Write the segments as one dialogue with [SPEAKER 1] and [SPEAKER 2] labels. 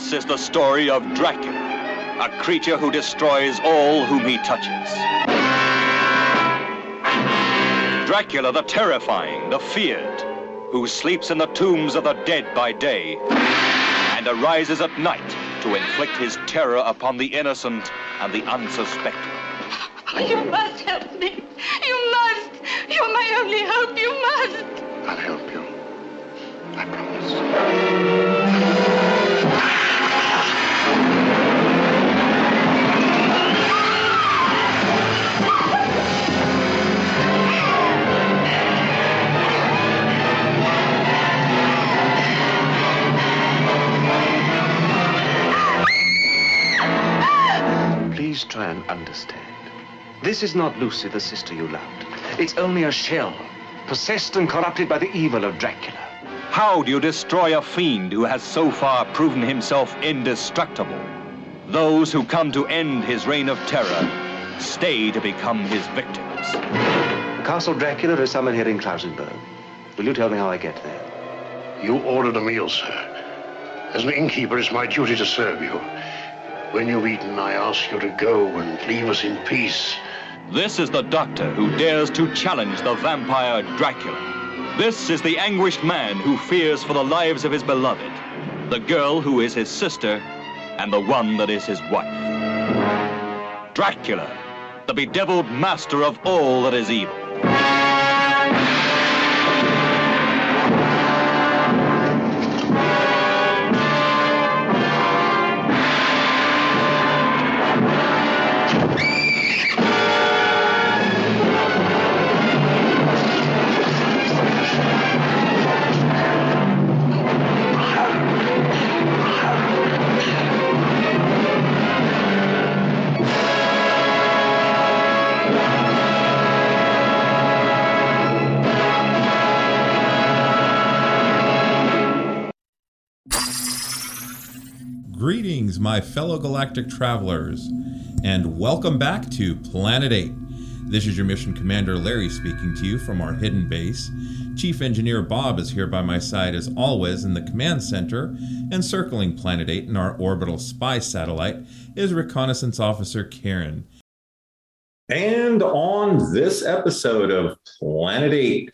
[SPEAKER 1] This is the story of Dracula, a creature who destroys all whom he touches. Dracula the terrifying, the feared, who sleeps in the tombs of the dead by day and arises at night to inflict his terror upon the innocent and the unsuspecting.
[SPEAKER 2] Oh, you must help me. You must. You're my only hope. You must.
[SPEAKER 3] I'll help you. I promise.
[SPEAKER 4] Please try and understand. This is not Lucy, the sister you loved. It's only a shell, possessed and corrupted by the evil of Dracula.
[SPEAKER 1] How do you destroy a fiend who has so far proven himself indestructible? Those who come to end his reign of terror stay to become his victims.
[SPEAKER 4] Castle Dracula is somewhere here in Klausenburg. Will you tell me how I get there?
[SPEAKER 3] You ordered a meal, sir. As an innkeeper, it's my duty to serve you. When you've eaten, I ask you to go and leave us in peace.
[SPEAKER 1] This is the doctor who dares to challenge the vampire Dracula. This is the anguished man who fears for the lives of his beloved, the girl who is his sister, and the one that is his wife. Dracula, the bedeviled master of all that is evil.
[SPEAKER 5] My fellow galactic travelers, and welcome back to Planet 8. This is your mission commander Larry speaking to you from our hidden base. Chief Engineer Bob is here by my side as always in the command center, and circling Planet 8 in our orbital spy satellite is Reconnaissance Officer Karen. And on this episode of Planet 8,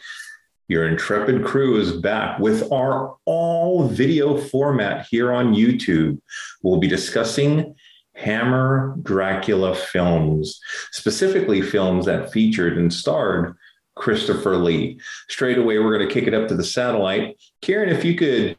[SPEAKER 5] your intrepid crew is back with our all video format here on YouTube. We'll be discussing Hammer Dracula films, specifically films that featured and starred Christopher Lee. Straight away, we're going to kick it up to the satellite. Karen, if you could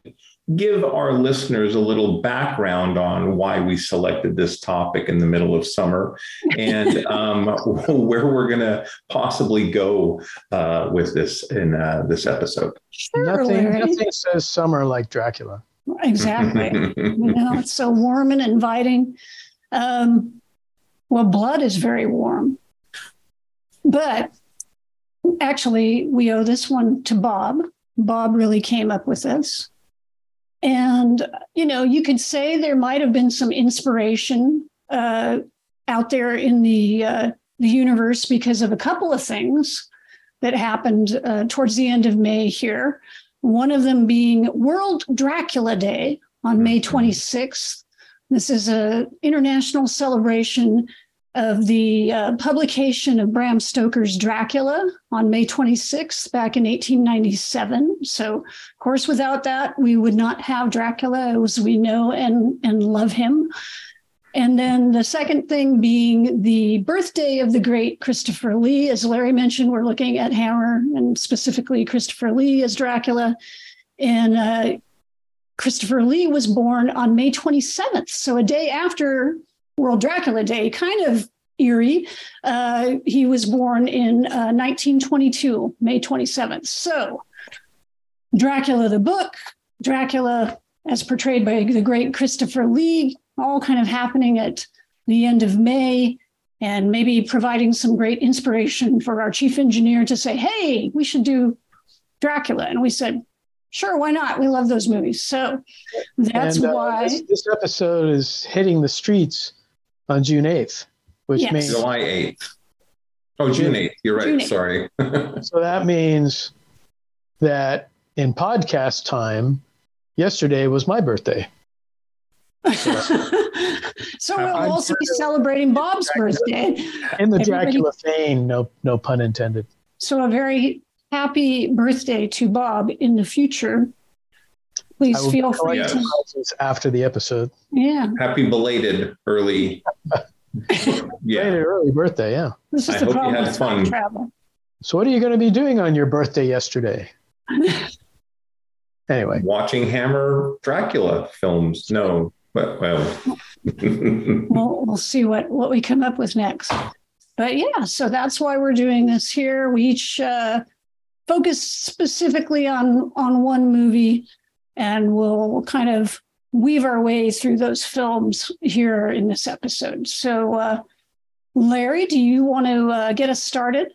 [SPEAKER 5] give our listeners a little background on why we selected this topic in the middle of summer and um, where we're going to possibly go uh, with this in uh, this episode.
[SPEAKER 6] Sure, nothing, nothing says summer like Dracula.
[SPEAKER 7] Exactly. you know, it's so warm and inviting. Um, well, blood is very warm. But actually, we owe this one to Bob. Bob really came up with this. And, you know, you could say there might have been some inspiration uh, out there in the, uh, the universe because of a couple of things that happened uh, towards the end of May here. One of them being World Dracula Day on May 26th. This is an international celebration of the uh, publication of Bram Stoker's Dracula on May 26th, back in 1897. So, of course, without that, we would not have Dracula as we know and, and love him. And then the second thing being the birthday of the great Christopher Lee. As Larry mentioned, we're looking at Hammer and specifically Christopher Lee as Dracula. And uh, Christopher Lee was born on May 27th, so a day after World Dracula Day, kind of eerie. Uh, he was born in uh, 1922, May 27th. So, Dracula the book Dracula, as portrayed by the great Christopher Lee, all kind of happening at the end of May, and maybe providing some great inspiration for our chief engineer to say, hey, we should do Dracula. And we said, sure, why not? We love those movies. So that's
[SPEAKER 6] And, uh,
[SPEAKER 7] why.
[SPEAKER 6] this, this episode is hitting the streets on June 8th, which
[SPEAKER 7] Yes.
[SPEAKER 6] means
[SPEAKER 5] July 8th. Oh, June 8th. You're right.
[SPEAKER 7] 8th.
[SPEAKER 5] Sorry.
[SPEAKER 6] so that means that in podcast time, yesterday was my birthday.
[SPEAKER 7] so we'll
[SPEAKER 6] I'm
[SPEAKER 7] also be celebrating Bob's birthday.
[SPEAKER 6] In the
[SPEAKER 7] Everybody-
[SPEAKER 6] Dracula vein, no no pun intended.
[SPEAKER 7] So a very happy birthday to Bob in the future. Please feel
[SPEAKER 6] be
[SPEAKER 7] free
[SPEAKER 6] collecting
[SPEAKER 7] to.
[SPEAKER 6] prizes after the episode.
[SPEAKER 7] Yeah,
[SPEAKER 5] Happy belated early. yeah.
[SPEAKER 6] Later, early birthday, yeah.
[SPEAKER 7] this is
[SPEAKER 5] I
[SPEAKER 7] the
[SPEAKER 5] hope you
[SPEAKER 7] problem
[SPEAKER 5] had fun.
[SPEAKER 7] travel.
[SPEAKER 6] So what are you going to be doing on your birthday yesterday? Anyway,
[SPEAKER 5] Watching Hammer Dracula films. No, but well.
[SPEAKER 7] we'll, we'll see what what we come up with next. But yeah, so that's why we're doing this here. We each uh, focus specifically on on one movie, and we'll, kind of weave our way through those films here in this episode. So, uh, Larry, do you want to uh, get us started?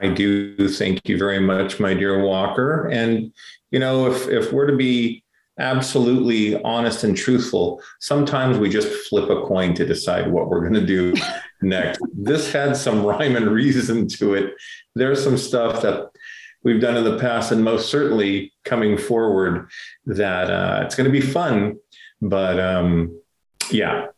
[SPEAKER 5] I do thank you very much, my dear Walker. And you know, if if we're to be absolutely honest and truthful, sometimes we just flip a coin to decide what we're going to do next. This had some rhyme and reason to it. There's some stuff that we've done in the past, and most certainly coming forward, that uh, it's going to be fun. But um, yeah,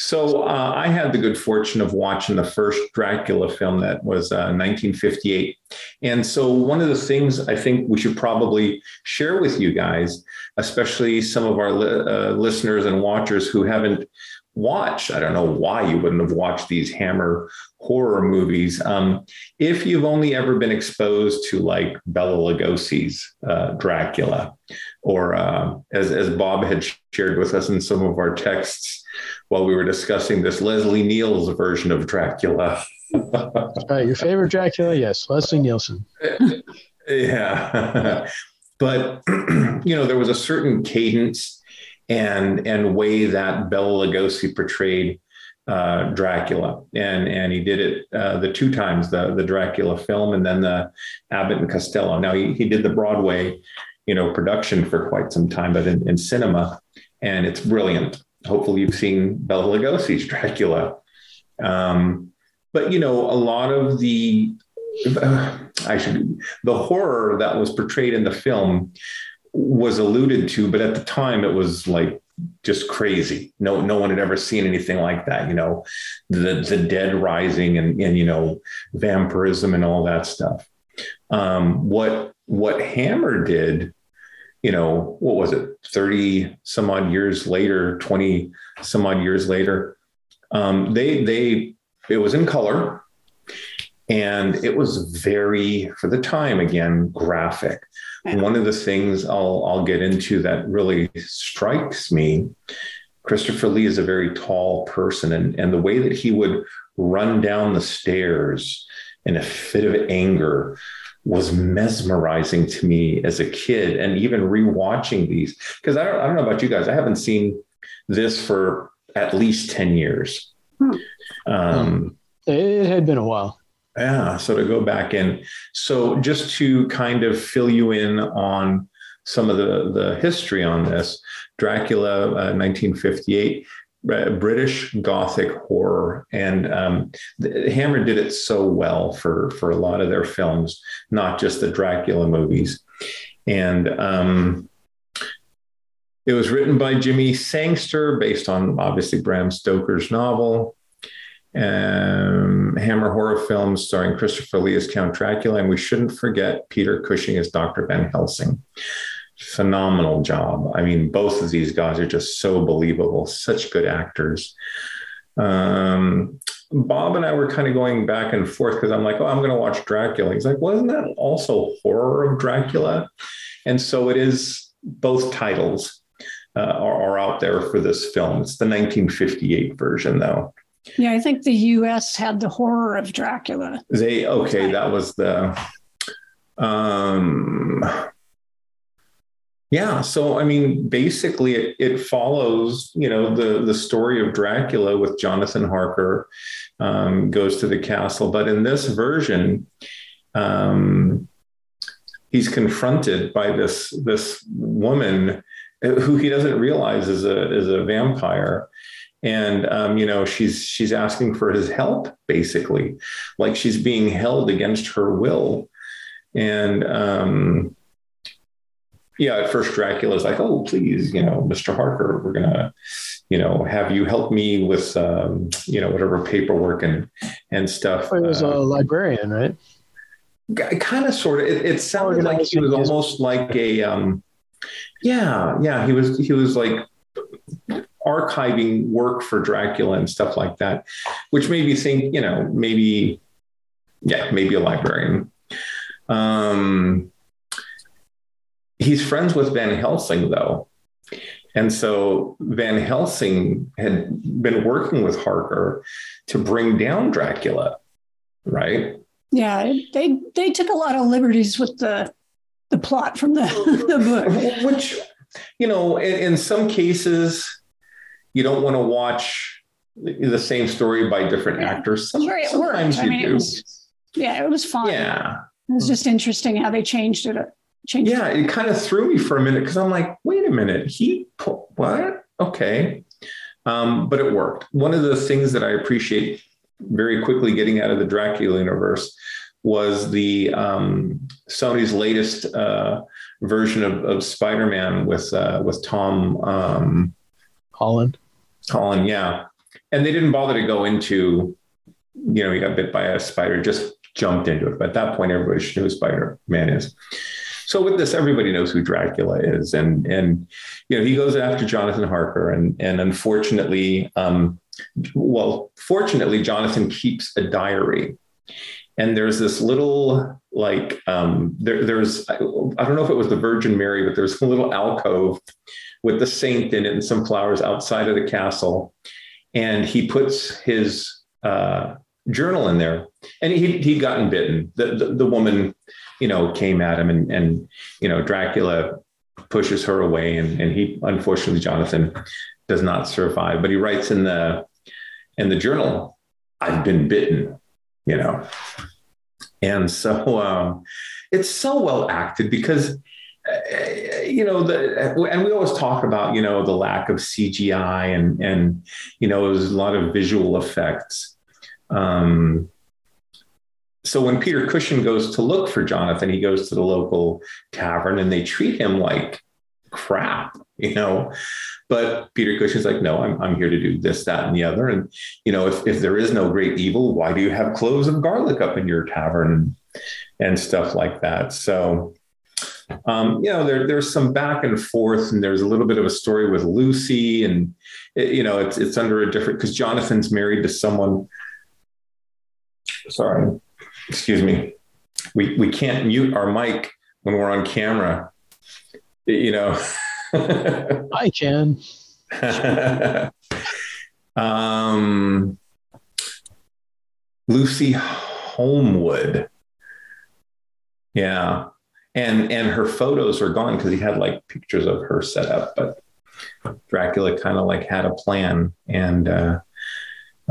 [SPEAKER 5] so uh, I had the good fortune of watching the first Dracula film that was uh, 1958. And so one of the things I think we should probably share with you guys, especially some of our li- uh, listeners and watchers who haven't watched, I don't know why you wouldn't have watched these Hammer horror movies. Um, if you've only ever been exposed to like Bela Lugosi's uh, Dracula, or uh, as, as Bob had shared with us in some of our texts, while we were discussing this Leslie Neal's version of Dracula.
[SPEAKER 6] right, your favorite Dracula? Yes, Leslie Nielsen.
[SPEAKER 5] yeah. but you know, there was a certain cadence and and way that Bela Lugosi portrayed uh, Dracula, and and he did it uh, the two times the the Dracula film and then the Abbott and Costello. Now he, he did the Broadway, you know, production for quite some time, but in, in cinema, and it's brilliant. Hopefully, you've seen Bela Lugosi's Dracula. Um, but you know, a lot of the I should the horror that was portrayed in the film was alluded to, but at the time it was like just crazy. No, no one had ever seen anything like that. You know, the the dead rising and and you know vampirism and all that stuff. Um, what what Hammer did, you know, what was it, thirty some odd years later, twenty some odd years later, um, they they it was in color and it was very for the time again graphic one of the things I'll, I'll get into that really strikes me christopher lee is a very tall person and, and the way that he would run down the stairs in a fit of anger was mesmerizing to me as a kid and even rewatching these because I don't, I don't know about you guys i haven't seen this for at least 10 years. Um,
[SPEAKER 6] It had been a while.
[SPEAKER 5] Yeah. So to go back in, so just to kind of fill you in on some of the the history on this, Dracula, uh, 1958. uh, British Gothic horror, and um, the, Hammer did it so well for for a lot of their films, not just the Dracula movies. And um, it was written by Jimmy Sangster, based on obviously Bram Stoker's novel um, Hammer horror films starring Christopher Lee as Count Dracula, and we shouldn't forget Peter Cushing as Dr. Van Helsing. Phenomenal job. I mean, both of these guys are just so believable, such good actors. Um, Bob and I were kind of going back and forth because I'm like, oh, I'm going to watch Dracula. He's like, wasn't that also horror of Dracula? And so it is both titles uh, are, are out there for this film. It's the 1958 version, though.
[SPEAKER 7] Yeah, I think the U.S. had the horror of Dracula.
[SPEAKER 5] They okay, that was the um Yeah, so I mean, basically, it, it follows, you know, the the story of Dracula with Jonathan Harker um, goes to the castle, but in this version, um, he's confronted by this this woman who he doesn't realize is a is a vampire, and um, you know she's she's asking for his help, basically, like she's being held against her will, and um, yeah, at first Dracula's like, oh, please, you know, Mr. Harker, we're gonna, you know, have you help me with, um, you know, whatever paperwork and and stuff.
[SPEAKER 6] He was uh, a librarian, right?
[SPEAKER 5] Kind of, sort of. It, it sounded like he was almost like a, um, yeah, yeah. He was he was like archiving work for Dracula and stuff like that, which made me think, you know, maybe, yeah, maybe a librarian. Um, he's friends with Van Helsing, though. And so Van Helsing had been working with Harker to bring down Dracula, right?
[SPEAKER 7] Yeah, they they took a lot of liberties with the the plot from the, the book.
[SPEAKER 5] Which, you know, in, in some cases, you don't want to watch the same story by different actors. Some,
[SPEAKER 7] sure, it
[SPEAKER 5] sometimes
[SPEAKER 7] worked.
[SPEAKER 5] you
[SPEAKER 7] I mean,
[SPEAKER 5] do.
[SPEAKER 7] it was, yeah, it was fun.
[SPEAKER 5] Yeah.
[SPEAKER 7] It was just interesting how they changed it. Changed
[SPEAKER 5] yeah, it kind of threw me for a minute because I'm like, wait a minute, he what? Okay, um, but it worked. One of the things that I appreciate very quickly getting out of the Dracula universe was the um, Sony's latest uh, version of, of Spider-Man with uh, with Tom um,
[SPEAKER 6] Holland.
[SPEAKER 5] Holland, yeah, and they didn't bother to go into, you know, he got bit by a spider, just jumped into it. But at that point, everybody know who Spider-Man is. So with this, everybody knows who Dracula is, and and you know he goes after Jonathan Harker, and and unfortunately, um, well, fortunately, Jonathan keeps a diary, and there's this little like um, there, there's I don't know if it was the Virgin Mary, but there's a little alcove with the saint in it and some flowers outside of the castle, and he puts his uh, journal in there, and he he'd gotten bitten. The, the the woman you know, came at him and, and, you know, Dracula pushes her away and, and he, unfortunately, Jonathan does not survive, but he writes in the, in the journal, I've been bitten, you know? And so, um, it's so well acted because, you know, the, and we always talk about, you know, the lack of CGI and, and, you know, there's a lot of visual effects. Um, so when Peter Cushing goes to look for Jonathan, he goes to the local tavern and they treat him like crap, you know. But Peter Cushing's like, no, I'm, I'm here to do this, that, and the other. And, you know, if, if there is no great evil, why do you have cloves of garlic up in your tavern and, and stuff like that? So, um, you know, there, there's some back and forth, and there's a little bit of a story with Lucy, and it, you know, it's it's under a different because Jonathan's married to someone. Sorry, excuse me, we, we can't mute our mic when we're on camera. You know,
[SPEAKER 6] I can.
[SPEAKER 5] um, Lucy Holmwood. Yeah. And and her photos are gone because he had like pictures of her set up, but Dracula kind of like had a plan and uh,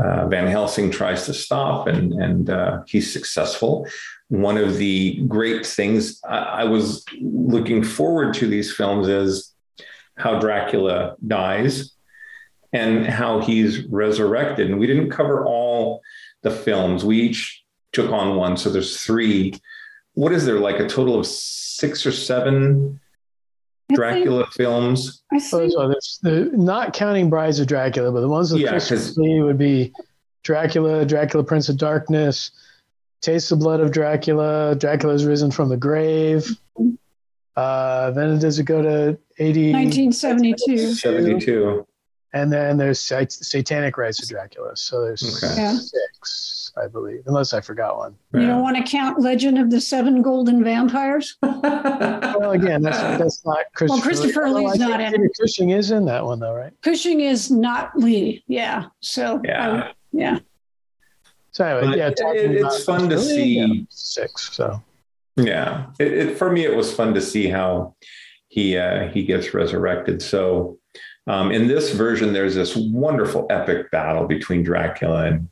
[SPEAKER 5] uh, Van Helsing tries to stop, and and uh, he's successful. One of the great things I, I, was looking forward to these films is how Dracula dies and how he's resurrected. And we didn't cover all the films. We each took on one, so there's three. What is there like a total of six or seven Dracula films.
[SPEAKER 6] I think, so the, not counting Brides of Dracula, but the ones with yeah, Christopher Lee would be Dracula, Dracula, Prince of Darkness, Taste the Blood of Dracula, Dracula's Risen from the Grave. Uh, then does it go to 80?
[SPEAKER 7] 1972.
[SPEAKER 5] 72.
[SPEAKER 6] And then there's Satanic Rites of Dracula. So there's okay. yeah. Six, I believe, unless I forgot one.
[SPEAKER 7] You don't want to count Legend of the Seven Golden Vampires?
[SPEAKER 6] well, again, that's, that's not
[SPEAKER 7] Christopher. Well, Christopher Lee. Lee's not in it.
[SPEAKER 6] Cushing is in that one, though, right?
[SPEAKER 7] Cushing is not Lee. Yeah. So,
[SPEAKER 5] yeah.
[SPEAKER 7] I, yeah.
[SPEAKER 6] So anyway, yeah,
[SPEAKER 5] it, it's fun to see
[SPEAKER 6] six. So
[SPEAKER 5] yeah, it, it, for me, it was fun to see how he uh, he gets resurrected. So um, in this version, there's this wonderful epic battle between Dracula and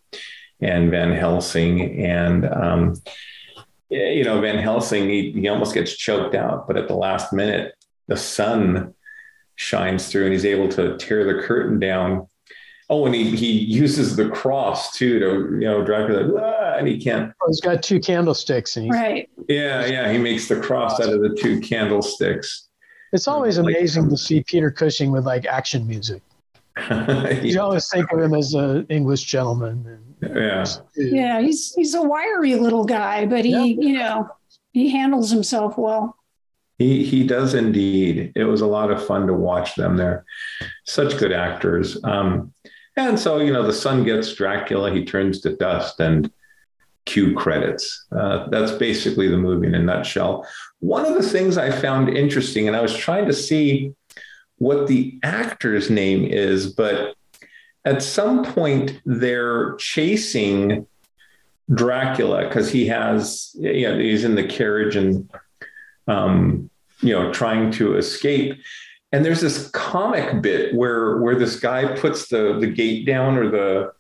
[SPEAKER 5] and Van Helsing, and um, you know Van Helsing he, he almost gets choked out, but at the last minute, the sun shines through, and he's able to tear the curtain down. Oh, and he he uses the cross too to you know Dracula, ah, and he can't.
[SPEAKER 6] Oh, he's got two candlesticks, and
[SPEAKER 7] right.
[SPEAKER 5] Yeah, yeah, he makes the cross out of the two candlesticks.
[SPEAKER 6] It's always amazing to see Peter Cushing with like action music. Yeah. You always think of him as an English gentleman.
[SPEAKER 5] yeah.
[SPEAKER 7] Yeah, he's he's a wiry little guy, but he, yeah. you know, he handles himself well.
[SPEAKER 5] He he does indeed. It was a lot of fun to watch them. They're such good actors. Um, and so you know, the sun gets Dracula. He turns to dust, and cue credits. Uh, that's basically the movie in a nutshell. One of the things I found interesting, and I was trying to see what the actor's name is, but at some point they're chasing Dracula because he has, you know, he's in the carriage and, um, you know, trying to escape. And there's this comic bit where where this guy puts the the gate down or the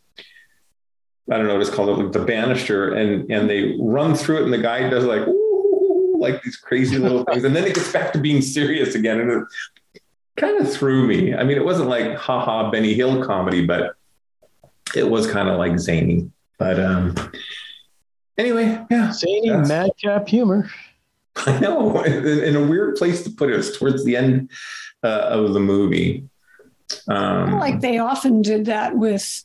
[SPEAKER 5] I don't know what it's called, the banister, and and they run through it, and the guy does like like these crazy little things, and then it gets back to being serious again, and kind of threw me. I mean, it wasn't like haha Benny Hill comedy, but it was kind of like zany. But um, anyway, yeah,
[SPEAKER 6] zany madcap humor.
[SPEAKER 5] I know, in, in, a weird place to put it. It's towards the end uh, of the movie.
[SPEAKER 7] Um, like they often did that with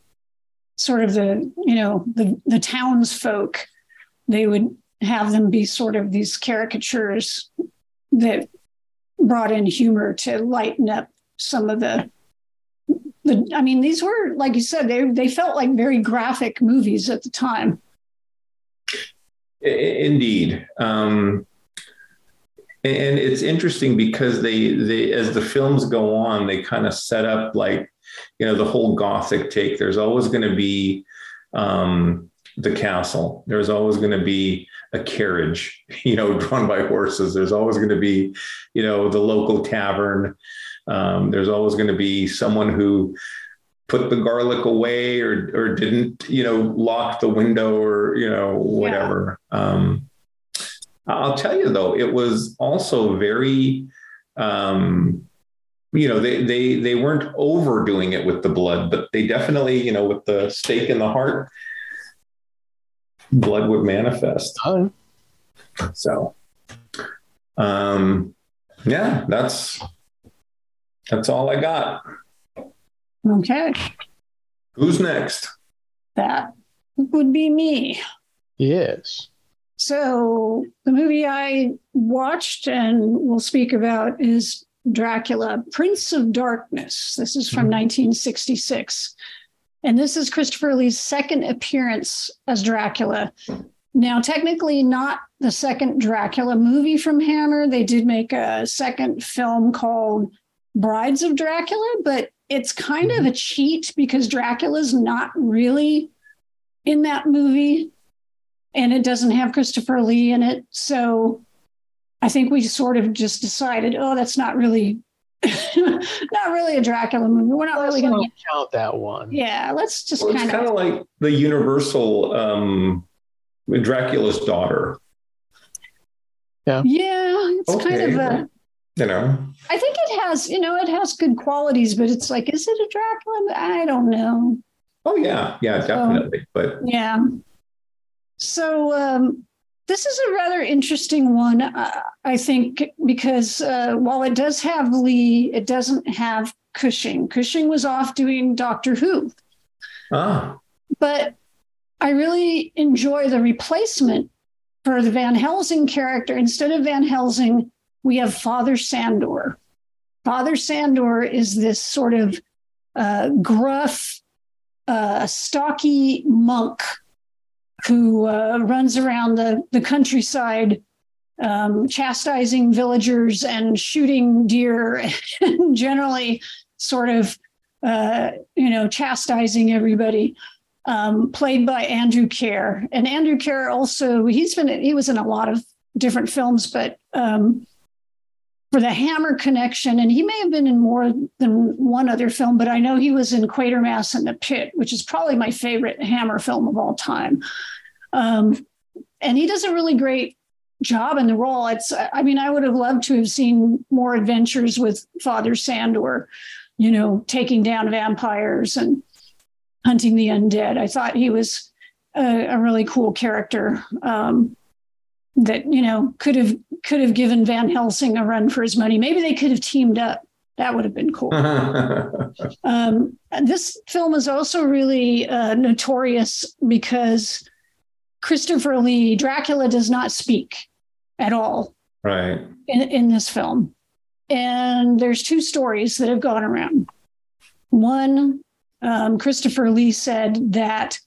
[SPEAKER 7] sort of the you know the the townsfolk they would have them be sort of these caricatures that brought in humor to lighten up some of the the i mean these were like you said they they felt like very graphic movies at the time.
[SPEAKER 5] Indeed. Um and it's interesting because they they as the films go on they kind of set up like you know the whole gothic take. There's always going to be um, the castle. There's always going to be a carriage you know drawn by horses. There's always going to be you know the local tavern. Um, there's always going to be someone who put the garlic away or or didn't you know lock the window or you know whatever. Yeah. um, i'll tell you though it was also very um, you know they they they weren't overdoing it with the blood but they definitely you know with the stake in the heart blood would manifest.
[SPEAKER 6] Oh.
[SPEAKER 5] so um yeah that's that's all i got.
[SPEAKER 7] Okay.
[SPEAKER 5] Who's next?
[SPEAKER 7] That would be me.
[SPEAKER 6] Yes.
[SPEAKER 7] So the movie i watched and will speak about is Dracula, Prince of Darkness. This is from 1966. And this is Christopher Lee's second appearance as Dracula. Now, technically, not the second Dracula movie from Hammer. They did make a second film called Brides of Dracula, but it's kind of a mm-hmm. cheat because Dracula's not really in that movie and it doesn't have Christopher Lee in it. So I think we sort of just decided, oh, that's not really not really a Dracula movie. We're not really going to
[SPEAKER 6] count that one.
[SPEAKER 7] Yeah, let's just
[SPEAKER 5] well,
[SPEAKER 7] kind
[SPEAKER 5] of kind of like the Universal um, Dracula's daughter.
[SPEAKER 6] Yeah,
[SPEAKER 7] yeah, it's okay. kind of a.
[SPEAKER 5] You know,
[SPEAKER 7] I think it has, you know, it has good qualities, but it's like, is it a Dracula? I don't know.
[SPEAKER 5] Oh yeah, yeah, definitely. So, but
[SPEAKER 7] yeah. So um, this is a rather interesting one, uh, I think, because uh, while it does have Lee, it doesn't have Cushing. Cushing was off doing Doctor Who.
[SPEAKER 5] Ah.
[SPEAKER 7] But I really enjoy the replacement for the Van Helsing character. Instead of Van Helsing, we have Father Sandor. Father Sandor is this sort of uh, gruff, uh, stocky monk who uh, runs around the, the countryside um, chastising villagers and shooting deer and generally sort of uh, you know chastising everybody um, played by andrew Keir and andrew Keir also he's been he was in a lot of different films but um, for the Hammer connection, and he may have been in more than one other film, but I know he was in Quatermass and the Pit, which is probably my favorite Hammer film of all time. Um, and he does a really great job in the role. It's, I mean, I would have loved to have seen more adventures with Father Sandor, you know, taking down vampires and hunting the undead. I thought he was a, a really cool character. Um, that you know could have could have given Van Helsing a run for his money. Maybe they could have teamed up. That would have been cool. um, this film is also really uh, notorious because Christopher Lee Dracula does not speak at all.
[SPEAKER 5] Right.
[SPEAKER 7] In, in this film, and there's two stories that have gone around. One, um, Christopher Lee said that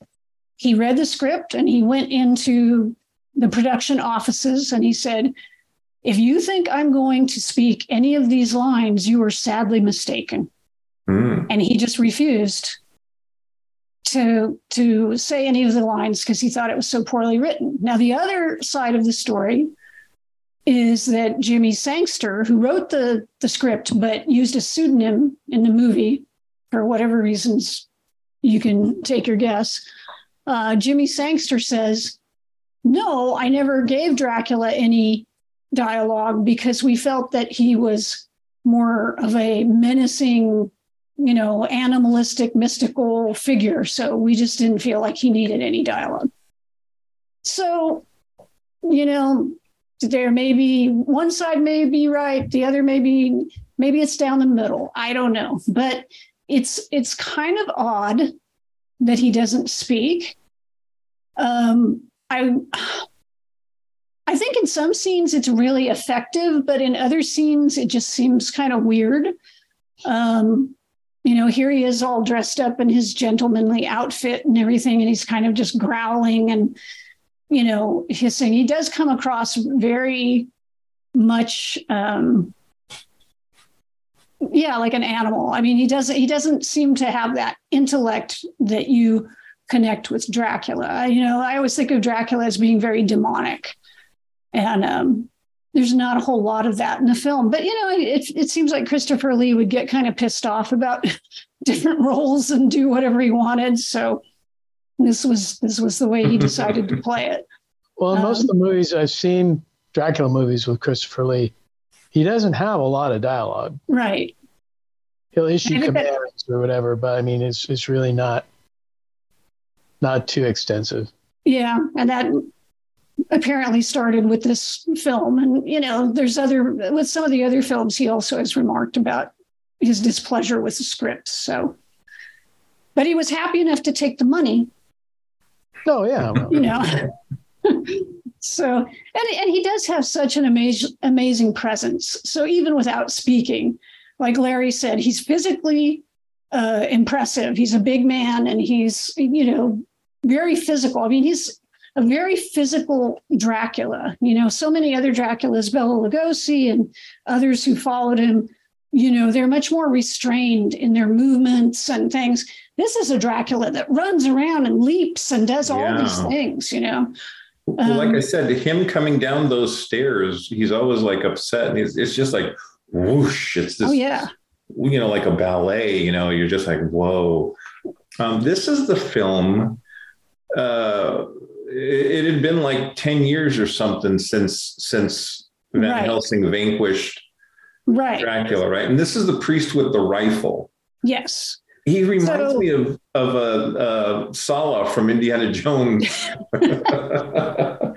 [SPEAKER 7] he read the script and he went into the production offices and he said, if you think I'm going to speak any of these lines, you are sadly mistaken. Mm. And he just refused to to say any of the lines because he thought it was so poorly written. Now the other side of the story is that Jimmy Sangster, who wrote the the script but used a pseudonym in the movie for whatever reasons, you can take your guess. Uh, Jimmy Sangster says no, I never gave Dracula any dialogue because we felt that he was more of a menacing, you know, animalistic, mystical figure. So we just didn't feel like he needed any dialogue. So, you know, there may be one side may be right, the other may be maybe it's down the middle. I don't know, but it's it's kind of odd that he doesn't speak. Um, I I think in some scenes it's really effective, but in other scenes it just seems kind of weird. Um, you know, here he is all dressed up in his gentlemanly outfit and everything, and he's kind of just growling and, you know, hissing. He does come across very much, um, yeah, like an animal. I mean, he doesn't he doesn't seem to have that intellect that you connect with Dracula. You know, I always think of Dracula as being very demonic, and um, there's not a whole lot of that in the film. But you know, it, it seems like Christopher Lee would get kind of pissed off about different roles and do whatever he wanted. So this was this was the way he decided to play it.
[SPEAKER 6] Well, um, most of the movies I've seen, Dracula movies with Christopher Lee, he doesn't have a lot of dialogue.
[SPEAKER 7] Right.
[SPEAKER 6] He'll issue commands that, or whatever, but I mean, it's it's really not not too extensive.
[SPEAKER 7] Yeah, and that apparently started with this film. And you know, there's other with some of the other films, he also has remarked about his displeasure with the scripts. So, but he was happy enough to take the money.
[SPEAKER 6] Oh yeah,
[SPEAKER 7] you know. so, and and he does have such an amazing amazing presence. So even without speaking, like Larry said, he's physically uh, impressive. He's a big man and he's, you know, very physical. I mean, he's a very physical Dracula. You know, so many other Draculas, Bela Lugosi and others who followed him, you know, they're much more restrained in their movements and things. This is a Dracula that runs around and leaps and does all yeah. these things, you know.
[SPEAKER 5] Well, um, like I said, him coming down those stairs, he's always like upset. And it's just like whoosh. It's this,
[SPEAKER 7] oh, yeah
[SPEAKER 5] you know, like a ballet, you know, you're just like, whoa. Um, this is the film. Uh, it, it, had been like 10 years or something since since Van right. Helsing vanquished
[SPEAKER 7] right.
[SPEAKER 5] Dracula, right? And this is the priest with the rifle.
[SPEAKER 7] Yes.
[SPEAKER 5] He reminds so, me of of a uh, Sallah from Indiana Jones.
[SPEAKER 7] I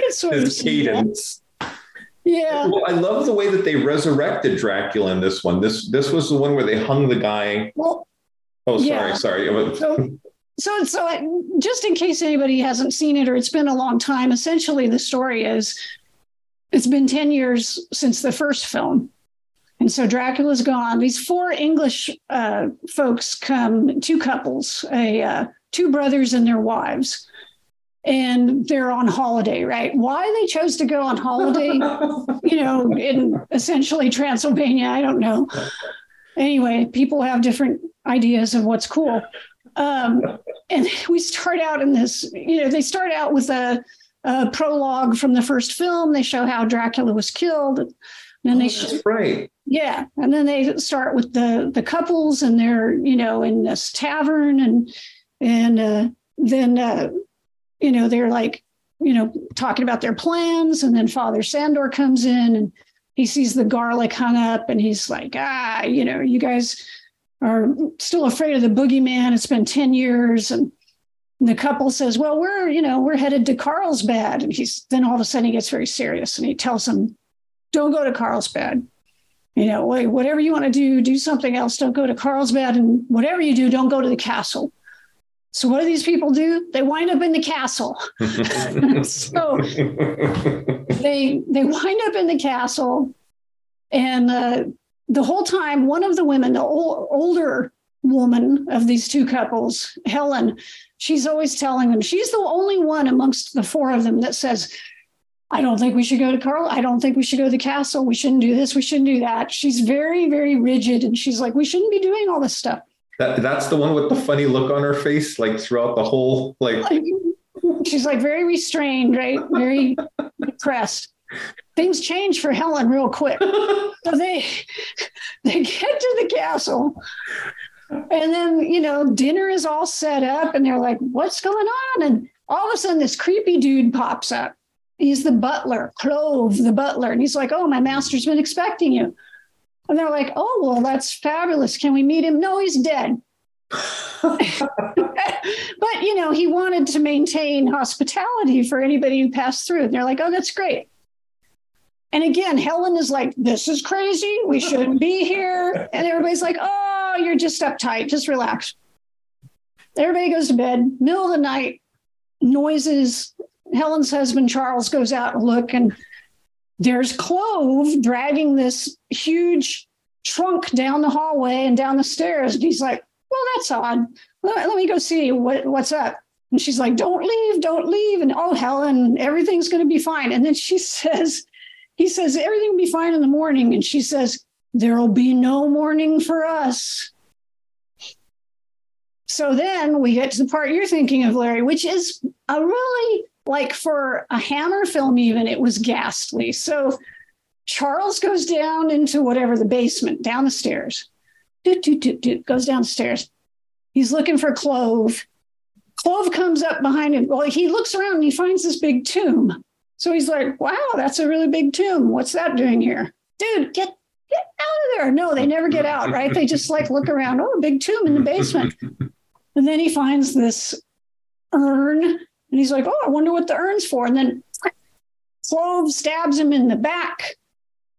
[SPEAKER 7] can sort His
[SPEAKER 5] of cadence.
[SPEAKER 7] Yeah.
[SPEAKER 5] Well, I love the way that they resurrected Dracula in this one. This this was the one where they hung the guy. Well, oh, sorry, yeah. sorry.
[SPEAKER 7] So, so, so just in case anybody hasn't seen it or it's been a long time, essentially the story is it's been 10 years since the first film. And so Dracula's gone. These four English uh, folks come, two couples, a uh, two brothers and their wives and they're on holiday, right? Why they chose to go on holiday, you know, in essentially Transylvania, I don't know. Anyway, people have different ideas of what's cool. Um, and we start out in this, you know, they start out with a, a prologue from the first film. They show how Dracula was killed. And then
[SPEAKER 5] oh,
[SPEAKER 7] they
[SPEAKER 5] that's right.
[SPEAKER 7] Yeah, and then they start with the the couples, and they're you know in this tavern, and and uh, then uh, you know they're like you know talking about their plans, and then Father Sandor comes in and he sees the garlic hung up, and he's like, ah, you know, you guys are still afraid of the boogeyman. It's been ten years, and the couple says, "Well, we're you know we're headed to Carlsbad," and he's then all of a sudden he gets very serious and he tells them, "Don't go to Carlsbad." you know, whatever you want to do, do something else. Don't go to Carlsbad, and whatever you do, don't go to the castle. So what do these people do? They wind up in the castle. so they they wind up in the castle, and uh, the whole time, one of the women, the old, older woman of these two couples, Helen, she's always telling them. She's the only one amongst the four of them that says, I don't think we should go to Carl. I don't think we should go to the castle. We shouldn't do this. We shouldn't do that. She's very, very rigid. And she's like, we shouldn't be doing all this stuff.
[SPEAKER 5] That, that's the one with the funny look on her face, like throughout the whole, like.
[SPEAKER 7] She's like very restrained, right? Very depressed. Things change for Helen real quick. so they they get to the castle. And then, you know, dinner is all set up and they're like, what's going on? And all of a sudden this creepy dude pops up he's the butler, Klove, the butler. And he's like, Oh, my master's been expecting you. And they're like, Oh, well, that's fabulous. Can we meet him? No, he's dead. but, you know, he wanted to maintain hospitality for anybody who passed through. And they're like, Oh, that's great. And again, Helen is like, This is crazy. We shouldn't be here. And everybody's like, Oh, you're just uptight. Just relax. Everybody goes to bed, middle of the night, noises, Helen's husband Charles goes out and look, and there's Klove dragging this huge trunk down the hallway and down the stairs. And he's like, "Well, that's odd. Let, let me go see what, what's up." And she's like, "Don't leave, don't leave." And oh, Helen, everything's going to be fine. And then she says, "He says everything will be fine in the morning." And she says, "There'll be no morning for us." So then we get to the part you're thinking of, Larry, which is a really like for a Hammer film, even it was ghastly. So Charles goes down into whatever the basement, down the stairs, doot, doot, doot, doot, goes downstairs. He's looking for Klove. Klove comes up behind him. Well, he looks around and he finds this big tomb. So he's like, wow, that's a really big tomb. What's that doing here? Dude, get get out of there. No, they never get out, right? They just like look around. Oh, a big tomb in the basement. And then he finds this urn and he's like, Oh, I wonder what the urn's for. And then Klove stabs him in the back,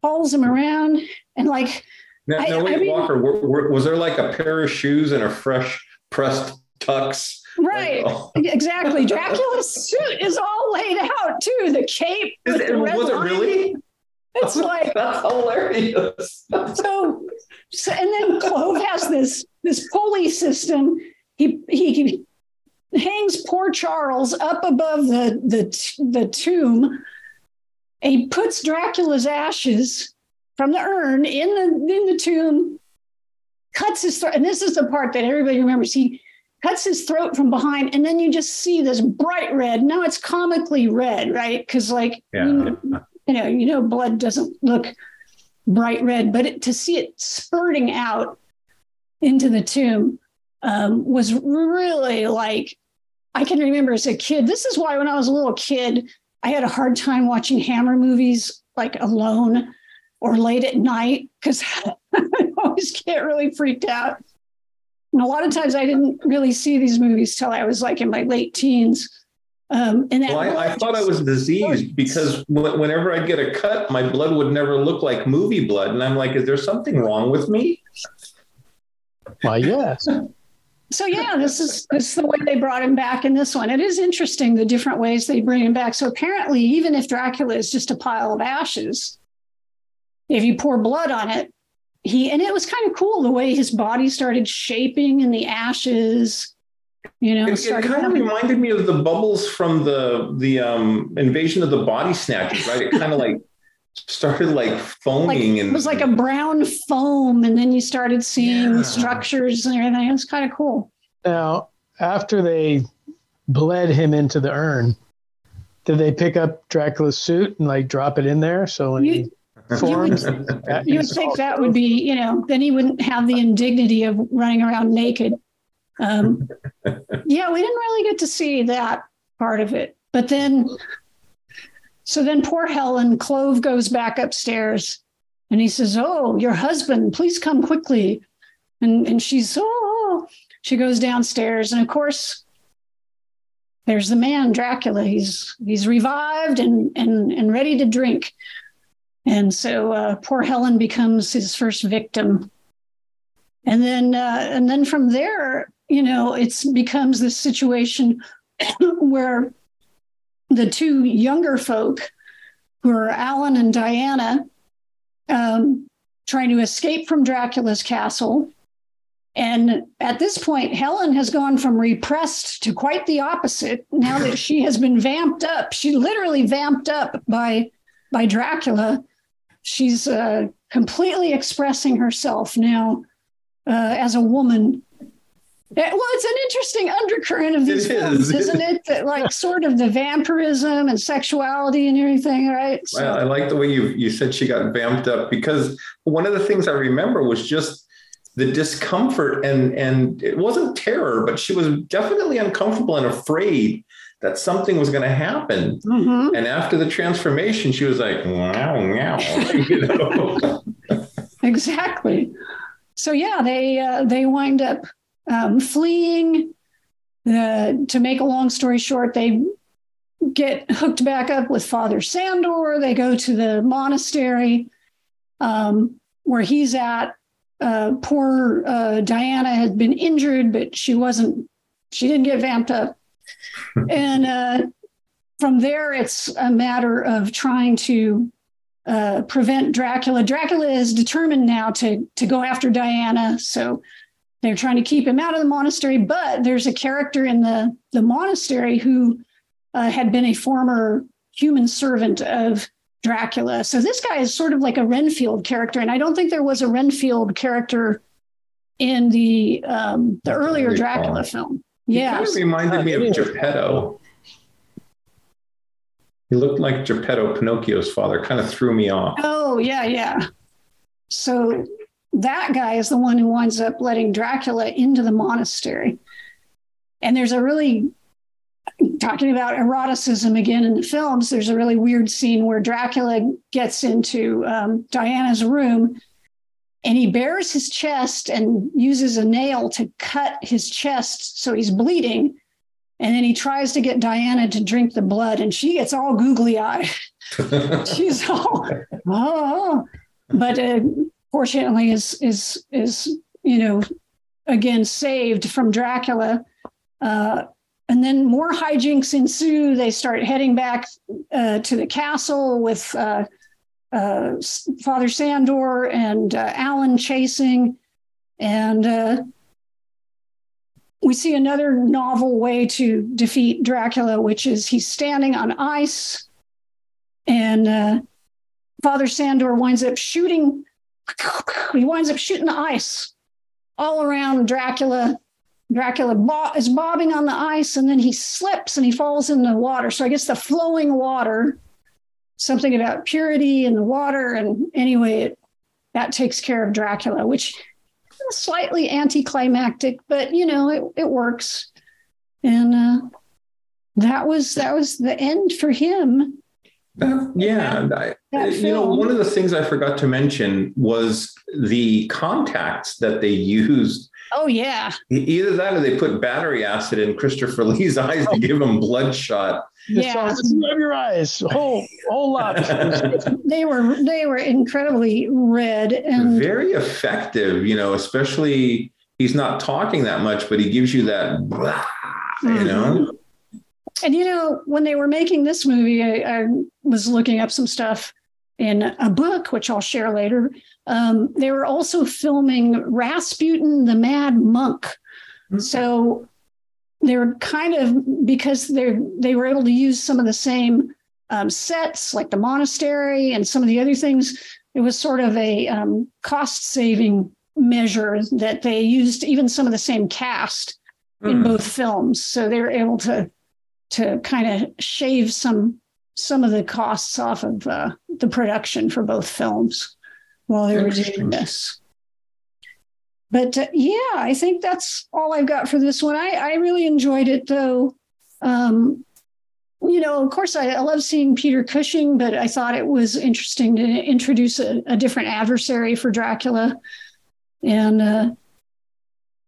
[SPEAKER 7] pulls him around, and like.
[SPEAKER 5] Now, I, now wait, I mean, Walker, were, were, was there like a pair of shoes and a fresh pressed tux?
[SPEAKER 7] Right, exactly. Dracula's suit is all laid out too. The cape.
[SPEAKER 5] It, was it really?
[SPEAKER 7] It's like
[SPEAKER 5] that's hilarious.
[SPEAKER 7] so, so, and then Klove has this this pulley system. He he hangs poor Charles up above the, the, the tomb. He puts Dracula's ashes from the urn in the, in the tomb, cuts his throat. And this is the part that everybody remembers. He cuts his throat from behind, and then you just see this bright red. Now it's comically red, right? Because, like, yeah. you, know, you know, you know, blood doesn't look bright red, but it, to see it spurting out into the tomb um, was really like I can remember as a kid. This is why when I was a little kid, I had a hard time watching Hammer movies like alone or late at night because I always get really freaked out. And a lot of times I didn't really see these movies till I was like in my late teens. Um, and
[SPEAKER 5] well, I, I thought I was diseased because whenever I'd get a cut, my blood would never look like movie blood. And I'm like, is there something wrong with me?
[SPEAKER 6] Why, yes.
[SPEAKER 7] So yeah, this is this is the way they brought him back in this one. It is interesting the different ways they bring him back. So apparently, even if Dracula is just a pile of ashes, if you pour blood on it, he and it was kind of cool the way his body started shaping in the ashes. You know,
[SPEAKER 5] it, it kind of reminded me of the bubbles from the the um, invasion of the body snatchers, right? It kind of like started like foaming like, and
[SPEAKER 7] it was like a brown foam and then you started seeing yeah. structures and everything it was kind of cool
[SPEAKER 6] now after they bled him into the urn did they pick up dracula's suit and like drop it in there so when
[SPEAKER 7] you,
[SPEAKER 6] he form.
[SPEAKER 7] you would think that would be, you know, then he wouldn't have the indignity of running around naked. Um, yeah, we didn't really get to see that part of it. But then, so then poor Helen, Klove goes back upstairs and he says, Oh, your husband, please come quickly. And, and she's, Oh, she goes downstairs. And of course, there's the man, Dracula. He's he's revived and and and ready to drink. And so uh, poor Helen becomes his first victim. And then uh, and then from there, you know, it becomes this situation where the two younger folk, who are Alan and Diana, um, trying to escape from Dracula's castle. And at this point, Helen has gone from repressed to quite the opposite. Now that she has been vamped up, she literally vamped up by by Dracula. She's uh, completely expressing herself now uh, as a woman well, it's an interesting undercurrent of these it films, is. isn't it? That like sort of the vampirism and sexuality and everything, right?
[SPEAKER 5] So. I, I like the way you you said she got vamped up because one of the things I remember was just the discomfort and and it wasn't terror, but she was definitely uncomfortable and afraid that something was going to happen. Mm-hmm. And after the transformation, she was like, "Wow, wow,"
[SPEAKER 7] exactly. So yeah, they uh, they wind up um, fleeing. Uh, to make a long story short, they get hooked back up with Father Sandor. They go to the monastery um, where he's at. Uh, poor uh, Diana had been injured, but she wasn't, she didn't get vamped up. And uh, from there, it's a matter of trying to uh, prevent Dracula. Dracula is determined now to, to go after Diana. So they're trying to keep him out of the monastery, but there's a character in the, the monastery who uh, had been a former human servant of Dracula. So this guy is sort of like a Renfield character, and I don't think there was a Renfield character in the um, the earlier Dracula film. Yeah,
[SPEAKER 5] kind of reminded me of Geppetto. He looked like Geppetto, Pinocchio's father. Kind of threw me off.
[SPEAKER 7] Oh yeah, yeah. So that guy is the one who winds up letting Dracula into the monastery. And there's a really talking about eroticism again in the films. There's a really weird scene where Dracula gets into um, Diana's room and he bares his chest and uses a nail to cut his chest so he's bleeding. And then he tries to get Diana to drink the blood, and she gets all googly eyed. She's all, oh, but uh, fortunately is is is you know again saved from Dracula. Uh, and then more hijinks ensue. They start heading back uh, to the castle with uh, uh Father Sandor and uh, Alan chasing. And uh, we see another novel way to defeat Dracula, which is he's standing on ice. And Father Sandor winds up shooting he winds up shooting the ice all around Dracula. Dracula bo- is bobbing on the ice and then he slips and he falls in the water. So I guess the flowing water, something about purity in the water. And anyway, it, that takes care of Dracula, which is slightly anticlimactic, but you know, it, it works. And uh, that was that was the end for him.
[SPEAKER 5] That, yeah, I, you know, one of the things I forgot to mention was the contacts that they used.
[SPEAKER 7] Oh yeah.
[SPEAKER 5] Either that, or they put battery acid in Christopher Lee's eyes to give him bloodshot.
[SPEAKER 7] Yeah,
[SPEAKER 6] rub your eyes, whole whole lot.
[SPEAKER 7] they were they were incredibly red and
[SPEAKER 5] very effective. You know, especially he's not talking that much, but he gives you that. Blah, mm-hmm. You know
[SPEAKER 7] and you know, when they were making this movie, I, I, was looking up some stuff in a book, which I'll share later. Um, they were also filming Rasputin the Mad Monk. Mm-hmm. So they were kind of because they they were able to use some of the same um, sets, like the monastery and some of the other things. It was sort of a um, cost saving measure that they used even some of the same cast mm. in both films. So they were able to to kind of shave some some of the costs off of uh, the production for both films while they were doing this. But uh, yeah, I think that's all I've got for this one. I, I really enjoyed it though. Um, you know, of course, I, I, love seeing Peter Cushing, but I thought it was interesting to introduce a, a different adversary for Dracula, and uh,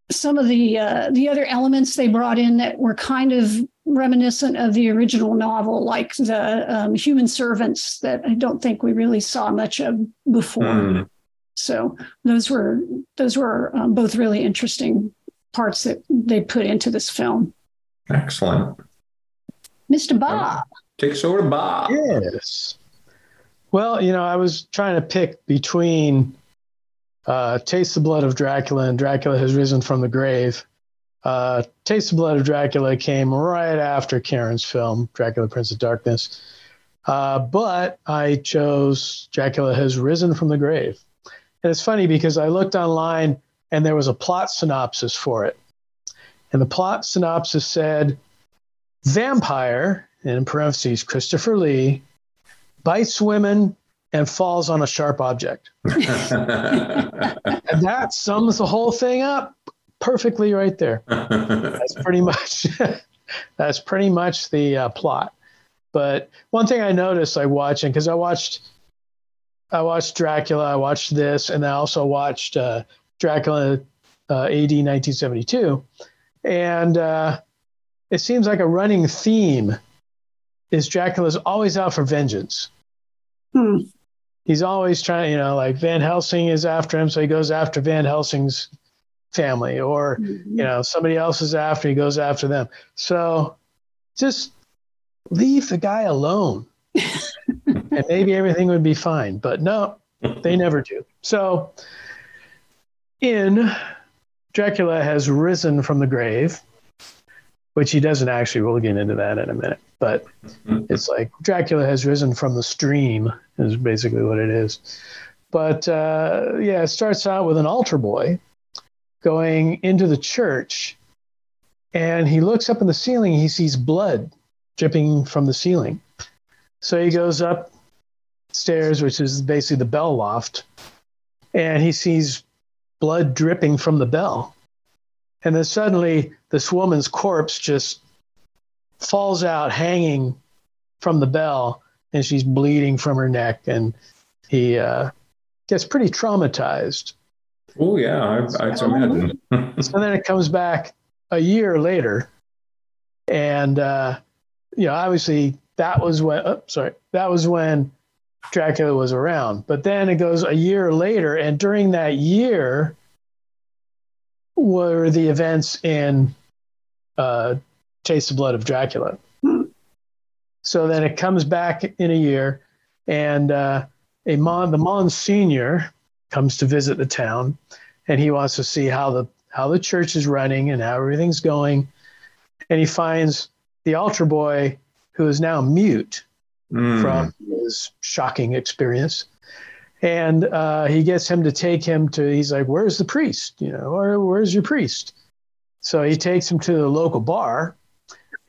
[SPEAKER 7] some of the uh, the other elements they brought in that were kind of reminiscent of the original novel, like the um, human servants that I don't think we really saw much of before. Mm. So those were those were um, both really interesting parts that they put into this film.
[SPEAKER 5] Excellent,
[SPEAKER 7] Mr. Bob.
[SPEAKER 5] Take us over to Bob.
[SPEAKER 6] Yes. Well, you know, I was trying to pick between uh, Taste the Blood of Dracula and Dracula Has Risen from the Grave. Uh, Taste the Blood of Dracula came right after Karen's film, Dracula Prince of Darkness. Uh, but I chose Dracula Has Risen from the Grave. And it's funny because I looked online and there was a plot synopsis for it. And the plot synopsis said Vampire, in parentheses, Christopher Lee, bites women and falls on a sharp object. and that sums the whole thing up perfectly right there. That's pretty much that's pretty much the uh, plot. But one thing I noticed, like watching, because I watched, I watched Dracula, I watched this, and I also watched uh, Dracula uh, AD 1972, and uh, it seems like a running theme is Dracula's always out for vengeance.
[SPEAKER 7] Hmm
[SPEAKER 6] he's always trying, you know, like Van Helsing is after him, so he goes after Van Helsing's family, or mm-hmm. you know, somebody else is after, he goes after them. So just leave the guy alone, and maybe everything would be fine. But no, they never do. So in Dracula has risen from the grave, which he doesn't actually. We'll get into that in a minute. But mm-hmm. it's like Dracula has risen from the stream, is basically what it is. But uh, yeah, it starts out with an altar boy going into the church, and he looks up in the ceiling. He sees blood dripping from the ceiling. So he goes up stairs, which is basically the bell loft, and he sees blood dripping from the bell. And then suddenly, this woman's corpse just falls out hanging from the bell, and she's bleeding from her neck, and he uh, gets pretty traumatized.
[SPEAKER 5] Oh yeah, I, I imagine.
[SPEAKER 6] so then it comes back a year later, and uh, you know, obviously that was when. Oh, sorry, that was when Dracula was around. But then it goes a year later, and during that year, were the events in uh, Taste the Blood of Dracula. So then it comes back in a year, and uh, a Mon, the Monsignor comes to visit the town, and he wants to see how the how the church is running and how everything's going, and he finds the altar boy who is now mute mm. from his shocking experience, and uh, he gets him to take him to he's like where's the priest? You know or where's your priest? So he takes him to the local bar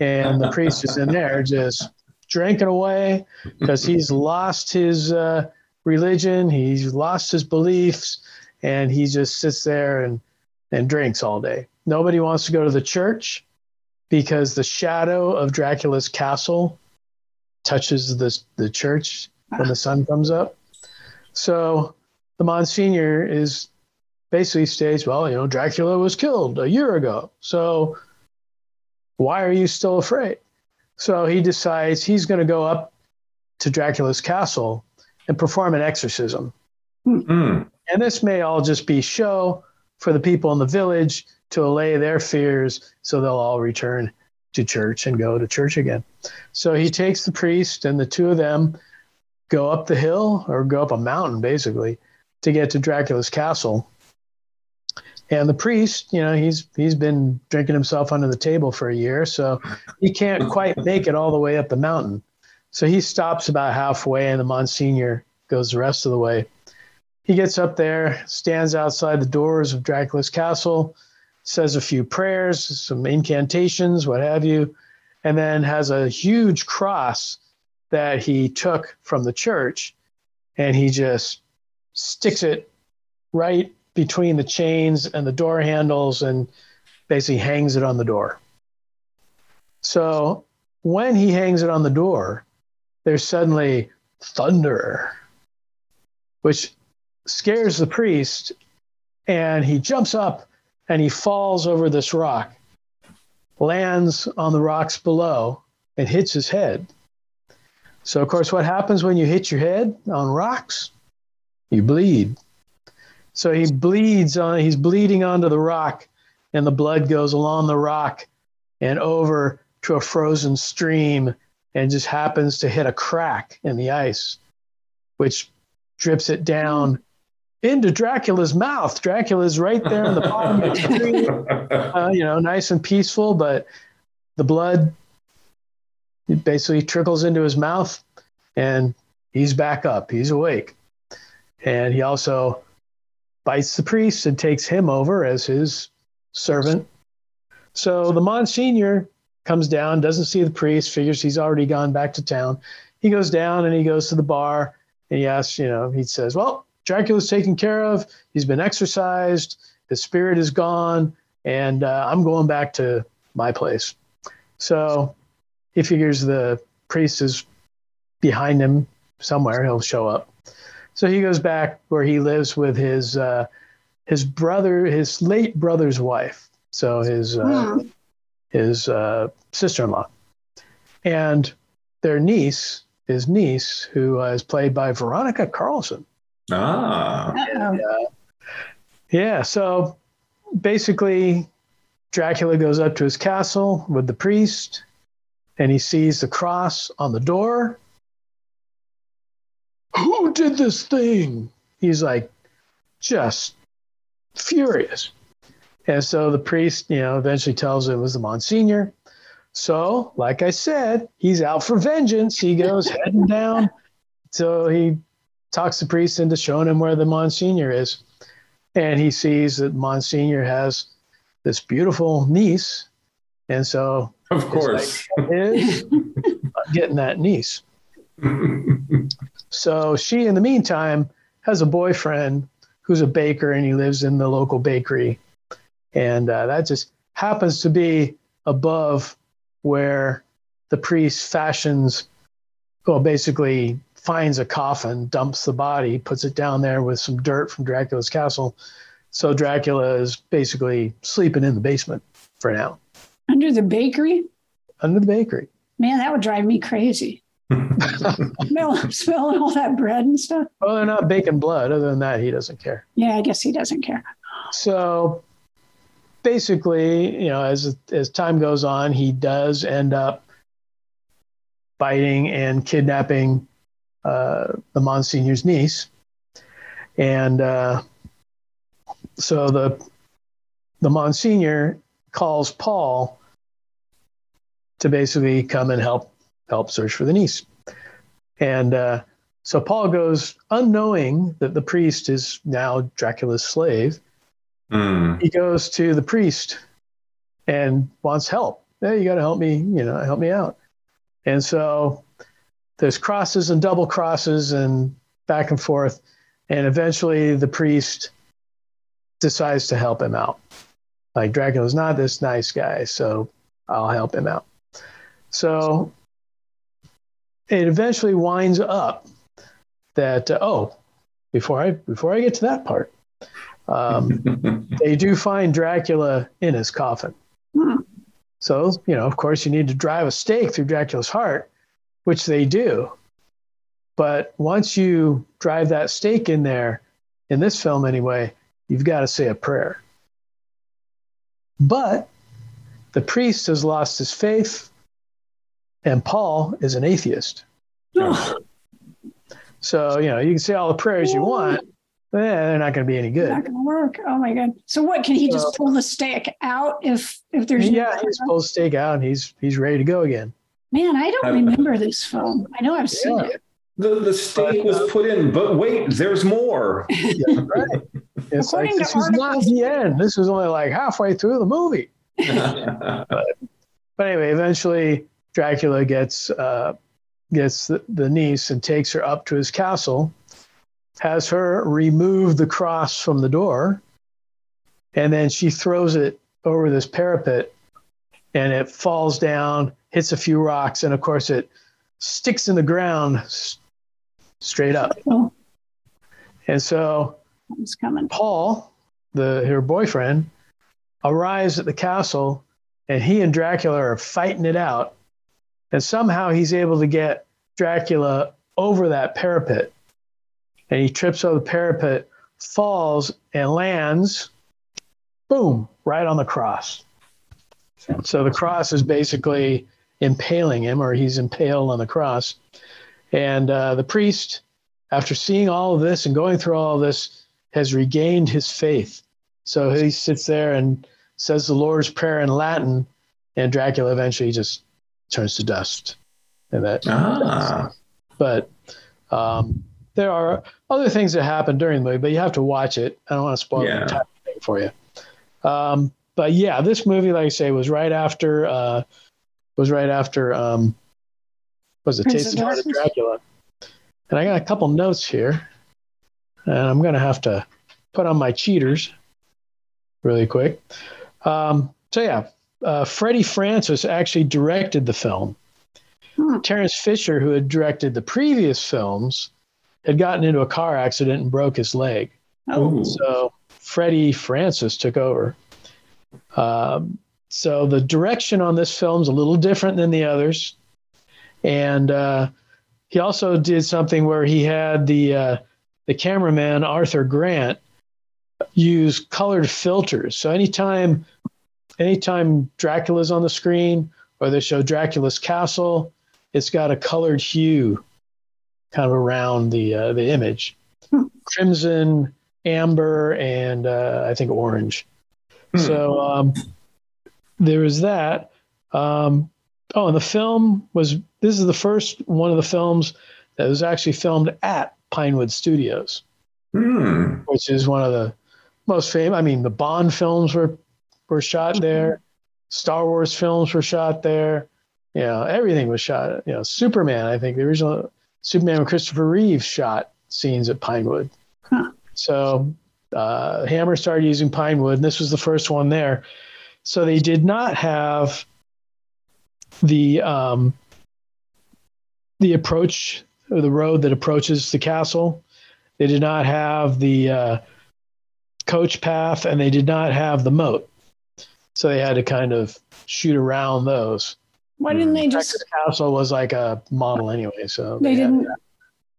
[SPEAKER 6] and the priest is in there just drinking away because he's lost his uh, religion he's lost his beliefs and he just sits there and and drinks all day nobody wants to go to the church because the shadow of dracula's castle touches the, the church when the sun comes up so the Monsignor is basically states, well, you know, Dracula was killed a year ago. So why are you still afraid? So he decides he's going to go up to Dracula's castle and perform an exorcism.
[SPEAKER 5] Mm-hmm.
[SPEAKER 6] And this may all just be show for the people in the village to allay their fears so they'll all return to church and go to church again. So he takes the priest and the two of them go up the hill or go up a mountain basically to get to Dracula's castle. And the priest, you know, he's he's been drinking himself under the table for a year, so he can't quite make it all the way up the mountain. So he stops about halfway, and the Monsignor goes the rest of the way. He gets up there, stands outside the doors of Dracula's castle, says a few prayers, some incantations, what have you, and then has a huge cross that he took from the church and he just sticks it right between the chains and the door handles and basically hangs it on the door. So when he hangs it on the door, there's suddenly thunder, which scares the priest, and he jumps up and he falls over this rock, lands on the rocks below, and hits his head. So, of course, what happens when you hit your head on rocks? You bleed. So he bleeds on, he's bleeding onto the rock, and the blood goes along the rock and over to a frozen stream and just happens to hit a crack in the ice, which drips it down into Dracula's mouth. Dracula's right there in the bottom of the tree, uh, you know, nice and peaceful, but the blood it basically trickles into his mouth and he's back up. He's awake. And he also bites the priest and takes him over as his servant. So the Monsignor comes down, doesn't see the priest, figures he's already gone back to town. He goes down and he goes to the bar and he asks, you know, he says, Well, Dracula's taken care of. He's been exorcised. His spirit is gone. And uh, I'm going back to my place. So he figures the priest is behind him somewhere. He'll show up. So he goes back where he lives with his uh, his brother, his late brother's wife. So his uh, mm. His uh, sister-in-law, and their niece, his niece, who is played by Veronica Carlson.
[SPEAKER 5] Ah.
[SPEAKER 6] And, uh, yeah. So basically, Dracula goes up to his castle with the priest, and he sees the cross on the door who did this thing? He's like, just furious. And so the priest, you know, eventually tells him it was the Monsignor. So, like I said, he's out for vengeance. He goes heading down. So he talks the priest into showing him where the Monsignor is. And he sees that Monsignor has this beautiful niece. And so,
[SPEAKER 5] of course,
[SPEAKER 6] like, is getting that niece. So she, in the meantime, has a boyfriend who's a baker and he lives in the local bakery. And uh, that just happens to be above where the priest fashions, well, basically finds a coffin, dumps the body, puts it down there with some dirt from Dracula's castle. So Dracula is basically sleeping in the basement for now.
[SPEAKER 7] Under the bakery?
[SPEAKER 6] Under the bakery.
[SPEAKER 7] Man, that would drive me crazy. smell, smelling all that bread and stuff.
[SPEAKER 6] Well, they're not baking blood. Other than that, he doesn't care.
[SPEAKER 7] Yeah, I guess he doesn't care.
[SPEAKER 6] So basically, you know, as as time goes on, he does end up biting and kidnapping uh, the Monsignor's niece, and uh, so the the Monsignor calls Paul to basically come and help help search for the niece. And uh, so Paul goes, unknowing that the priest is now Dracula's slave. Mm. He goes to the priest and wants help. Hey, you got to help me, you know, help me out. And so there's crosses and double crosses and back and forth. And eventually the priest decides to help him out. Like Dracula's not this nice guy, so I'll help him out. So it eventually winds up that uh, oh, before I before I get to that part, um, they do find Dracula in his coffin. Hmm. So you know, of course, you need to drive a stake through Dracula's heart, which they do. But once you drive that stake in there, in this film anyway, you've got to say a prayer. But the priest has lost his faith and Paul is an atheist. so, you know, you can say all the prayers you want, but they're not going to be any good.
[SPEAKER 7] Not going to work. Oh my God. So what, can he so, just pull the stake out if, if there's
[SPEAKER 6] Yeah, no he's pulled the stake out and he's, he's ready to go again.
[SPEAKER 7] Man, I don't remember this film. I know I've seen yeah. it.
[SPEAKER 5] The, the stake was put in, but wait, there's more.
[SPEAKER 6] yeah, right. It's like, this is not the end. This is only like halfway through the movie. but, but anyway, eventually Dracula gets uh, gets the, the niece and takes her up to his castle, has her remove the cross from the door, and then she throws it over this parapet and it falls down, hits a few rocks, and of course it sticks in the ground s- straight up.
[SPEAKER 7] Oh.
[SPEAKER 6] And so
[SPEAKER 7] It's coming.
[SPEAKER 6] Paul, the her boyfriend, arrives at the castle, and he and Dracula are fighting it out. And somehow he's able to get Dracula over that parapet, and he trips over the parapet, falls, and lands, boom, right on the cross. So the cross is basically impaling him, or he's impaled on the cross. And uh, the priest, after seeing all of this and going through all of this, has regained his faith. So he sits there and says the Lord's Prayer in Latin, and Dracula eventually just turns to dust. And that,
[SPEAKER 5] Ah.
[SPEAKER 6] but um, there are other things that happen during the movie, but you have to watch it. I don't want to spoil
[SPEAKER 5] Yeah.
[SPEAKER 6] the entire thing for you. Um, but yeah, this movie, like I say, was right after uh, was right after um, was it
[SPEAKER 7] Prince
[SPEAKER 6] Taste
[SPEAKER 7] of
[SPEAKER 6] of of Dracula? And I got a couple notes here, and I'm gonna have to put on my cheaters really quick. Um, so yeah, uh, Freddie Francis actually directed the film. Terence Fisher, who had directed the previous films, had gotten into a car accident and broke his leg.
[SPEAKER 7] Oh.
[SPEAKER 6] So Freddie Francis took over. Um, so the direction on this film is a little different than the others, and uh, he also did something where he had the uh, the cameraman Arthur Grant use colored filters. So anytime anytime Dracula's on the screen or they show Dracula's castle, it's got a colored hue kind of around the uh, the image, crimson, amber, and uh, I think orange. So um, there was that. Um, oh, and the film was this is the first one of the films that was actually filmed at Pinewood Studios,
[SPEAKER 5] Hmm.
[SPEAKER 6] which is one of the most famous. I mean, the Bond films were were shot there. Star Wars films were shot there. You know, everything was shot. You know, Superman. I think the original Superman with Christopher Reeve shot scenes at Pinewood. So uh, Hammer started using Pinewood, and this was the first one there. So they did not have the um, the approach or the road that approaches the castle. They did not have the uh, coach path, and they did not have the moat. So they had to kind of shoot around those.
[SPEAKER 7] Why didn't they
[SPEAKER 6] Texas
[SPEAKER 7] just?
[SPEAKER 6] Castle was like a model anyway, so
[SPEAKER 7] They
[SPEAKER 6] had-
[SPEAKER 7] didn't.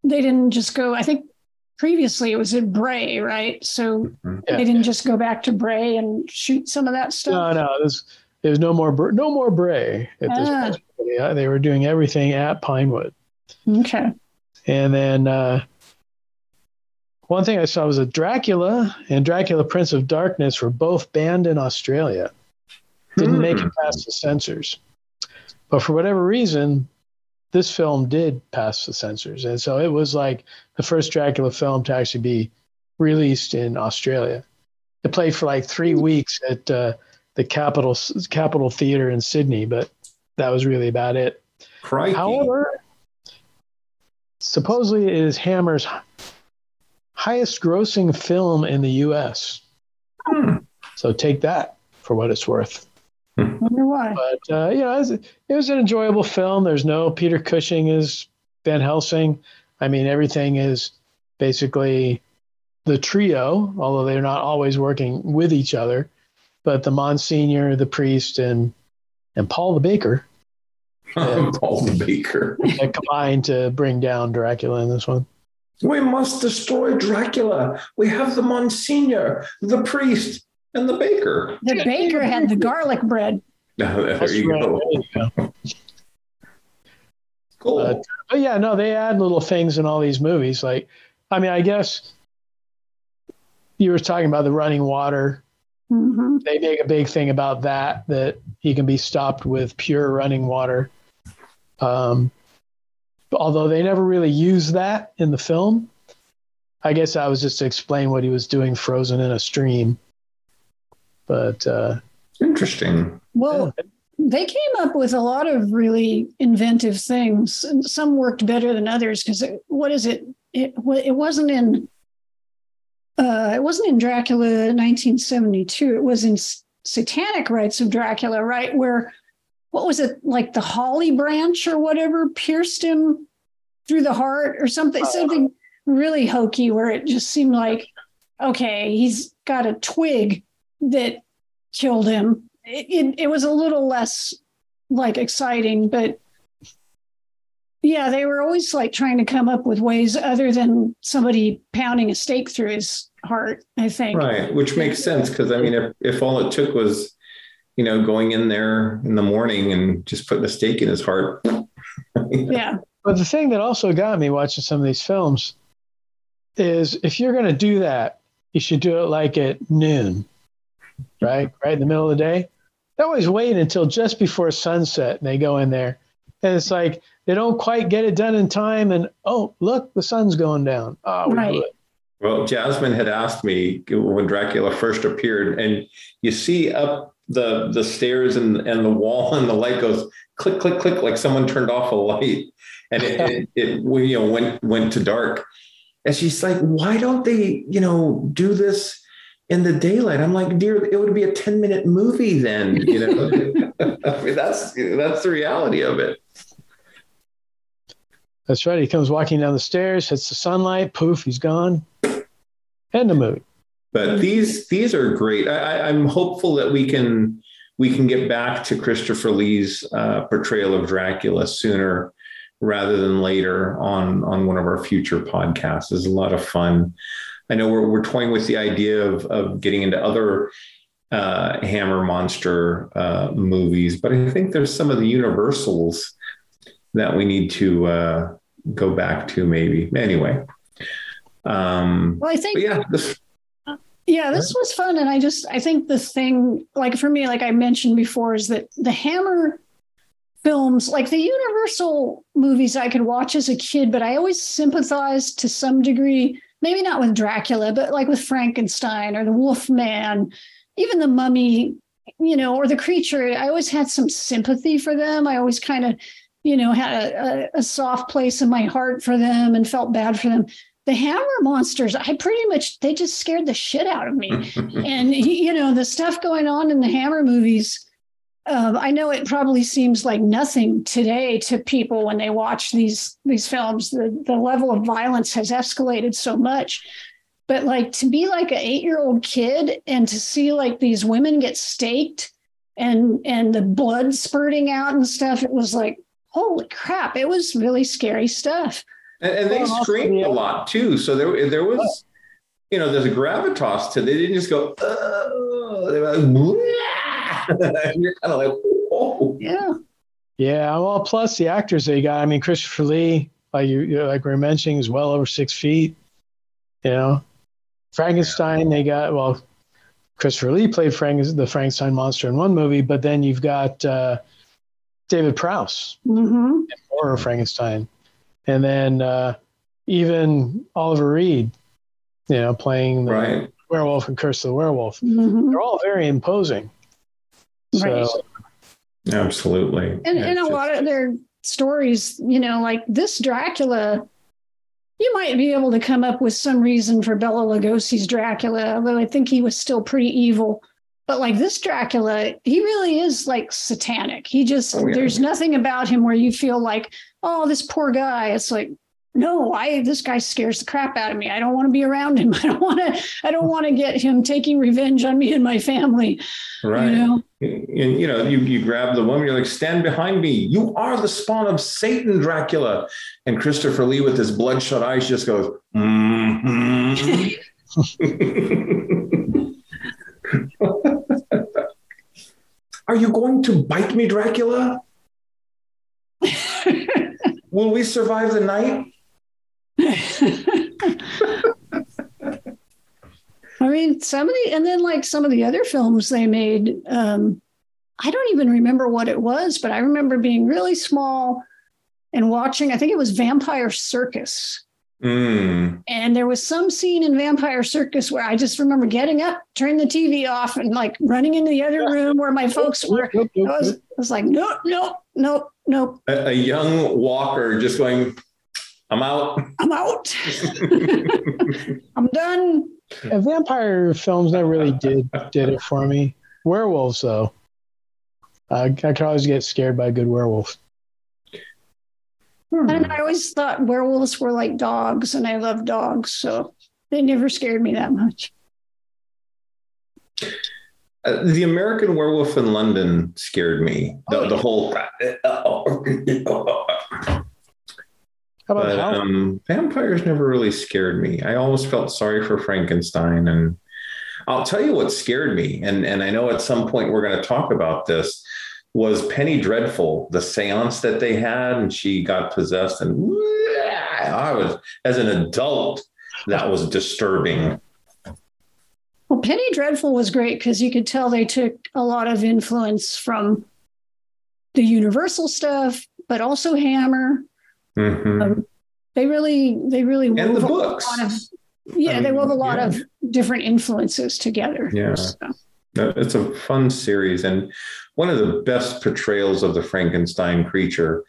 [SPEAKER 7] They didn't just go. I think previously it was in Bray, right? So
[SPEAKER 6] Yeah.
[SPEAKER 7] they didn't just go back to Bray and shoot some of that stuff.
[SPEAKER 6] No, no, there's there's no more Br- no more Bray at this
[SPEAKER 7] Ah.
[SPEAKER 6] point. Yeah, they were doing everything at Pinewood,
[SPEAKER 7] Okay.
[SPEAKER 6] and then uh, one thing I saw was that Dracula and Dracula Prince of Darkness were both banned in Australia. Didn't make it past the censors, but for whatever reason, this film did pass the censors, and so it was like the first Dracula film to actually be released in Australia. It played for like three weeks at uh, the Capitol Capitol Theater in Sydney, but that was really about it.
[SPEAKER 5] Crikey.
[SPEAKER 6] However, supposedly it is Hammer's highest grossing film in the U.S. So take that for what it's worth.
[SPEAKER 7] Wonder why.
[SPEAKER 6] But uh, you know, it was, it was an enjoyable film. There's no Peter Cushing as Van Helsing. I mean, everything is basically the trio, although they're not always working with each other. But the Monsignor, the priest, and and Paul the Baker
[SPEAKER 5] Paul the Baker.
[SPEAKER 6] they combined to bring down Dracula in this one.
[SPEAKER 5] We must destroy Dracula. We have the Monsignor, the priest, and the baker.
[SPEAKER 7] The baker had the garlic bread.
[SPEAKER 5] there you go. Cool.
[SPEAKER 6] But, but yeah, no, they add little things in all these movies. Like, I mean, I guess you were talking about the running water.
[SPEAKER 7] hmm
[SPEAKER 6] They make a big thing about that, that he can be stopped with pure running water. Um, although they never really use that in the film. I guess I was just to explain what he was doing frozen in a stream. But uh,
[SPEAKER 5] Interesting.
[SPEAKER 7] Well, they came up with a lot of really inventive things, and some worked better than others. Because what is it? It it wasn't in. Uh, it wasn't in Dracula 1972. It was in Satanic Rites of Dracula, right? Where what was it like the holly branch or whatever pierced him through the heart or something, something really hokey where it just seemed like, okay, he's got a twig that killed him. It, it, it was a little less like exciting, but yeah, they were always like trying to come up with ways other than somebody pounding a stake through his heart, I think.
[SPEAKER 5] Right, which makes sense because I mean, if, if all it took was, you know, going in there in the morning and just putting a stake in his heart.
[SPEAKER 7] yeah.
[SPEAKER 6] But the thing that also got me watching some of these films is if you're going to do that, you should do it like at noon, right? Right in the middle of the day. They always wait until just before sunset and they go in there. And it's like they don't quite get it done in time. And oh, look, the sun's going down. Oh, we
[SPEAKER 7] right.
[SPEAKER 5] Well, Jasmine had asked me when Dracula first appeared, and you see up the the stairs and, and the wall, and the light goes click, click, click, like someone turned off a light, and it, it, it you know went went to dark. And she's like, why don't they, you know, do this in the daylight? I'm like, dear, it would be a 10 minute movie then, you know. I mean, that's that's the reality of it.
[SPEAKER 6] That's right. He comes walking down the stairs, hits the sunlight, poof, he's gone. End the movie.
[SPEAKER 5] But these these are great. I, I'm hopeful that we can we can get back to Christopher Lee's uh, portrayal of Dracula sooner rather than later on on one of our future podcasts. It's a lot of fun. I know we're we're toying with the idea of of getting into other uh, Hammer monster uh, movies, but I think there's some of the universals that we need to uh, go back to maybe. Anyway. Um,
[SPEAKER 7] well, I think
[SPEAKER 5] yeah, this,
[SPEAKER 7] yeah, this was fun, and I just I think the thing, like for me, like I mentioned before, is that the Hammer films, like the Universal movies, I could watch as a kid, but I always sympathized to some degree, maybe not with Dracula, but like with Frankenstein or the Wolf Man, even the Mummy, you know, or the creature. I always had some sympathy for them. I always kind of you know, had a, a, soft place in my heart for them and felt bad for them. The Hammer monsters, I pretty much, they just scared the shit out of me. and, you know, the stuff going on in the Hammer movies, uh, I know it probably seems like nothing today to people when they watch these these films. The the level of violence has escalated so much, but like to be like an eight year old kid and to see like these women get staked and and the blood spurting out and stuff, it was like holy crap, it was really scary stuff.
[SPEAKER 5] And, and they well, screamed a lot too. So there, there was, you know, there's a gravitas to. They didn't just go. Oh, they were like, you're kind of like, whoa.
[SPEAKER 7] Yeah.
[SPEAKER 6] Yeah. Well, plus the actors they got. I mean, Christopher Lee, like you, like we were mentioning, is well over six feet. You know, Frankenstein. They got well. Christopher Lee played Frank, the Frankenstein monster in one movie, but then you've got uh, David Prowse
[SPEAKER 7] mm-hmm.
[SPEAKER 6] Horror Frankenstein, and then uh, even Oliver Reed, you know, playing the
[SPEAKER 5] right.
[SPEAKER 6] werewolf and Curse of the Werewolf.
[SPEAKER 7] Mm-hmm.
[SPEAKER 6] They're all very imposing.
[SPEAKER 7] Right.
[SPEAKER 6] So,
[SPEAKER 5] Absolutely.
[SPEAKER 7] And, and a just... lot of their stories, you know, like this Dracula, you might be able to come up with some reason for Bela Lugosi's Dracula, although I think he was still pretty evil. But like this Dracula, he really is like satanic. He just, oh, yeah. there's nothing about him where you feel like, oh, this poor guy. It's like, no, I this guy scares the crap out of me. I don't want to be around him. I don't want to. I don't want to get him taking revenge on me and my family.
[SPEAKER 5] Right. You know? And you know, you you grab the woman. You're like, stand behind me. You are the spawn of Satan, Dracula. And Christopher Lee, with his bloodshot eyes, just goes. Mm-hmm. Are you going to bite me, Dracula? Will we survive the night?
[SPEAKER 7] I mean, somebody, and then like some of the other films they made, um, I don't even remember what it was, but I remember being really small and watching, I think it was Vampire Circus.
[SPEAKER 5] Mm.
[SPEAKER 7] And there was some scene in Vampire Circus where I just remember getting up, turning the TV off, and like running into the other room where my folks were. I was, I was like, nope, nope, nope, nope.
[SPEAKER 5] A, a young walker just going, I'm out.
[SPEAKER 7] I'm out. I'm done.
[SPEAKER 6] Yeah, vampire films never really did did it for me. Werewolves, though. Uh, I could always get scared by a good werewolf.
[SPEAKER 7] And hmm. I always thought werewolves were like dogs, and I love dogs, so they never scared me that much.
[SPEAKER 5] Uh, the American Werewolf in London scared me. The, oh, the whole. Uh, uh, uh, How about but, um, vampires never really scared me. I always felt sorry for Frankenstein, and I'll tell you what scared me. And and I know at some point we're going to talk about this. Was Penny Dreadful the séance that they had, and she got possessed, and I was as an adult that was disturbing.
[SPEAKER 7] Well, Penny Dreadful was great because you could tell they took a lot of influence from the Universal stuff, but also Hammer Mm-hmm. Um, they really, they really
[SPEAKER 5] and the books.
[SPEAKER 7] Of, yeah, I mean, they wove a lot yeah. of different influences together.
[SPEAKER 5] Yeah, so. it's a fun series and one of the best portrayals of the Frankenstein creature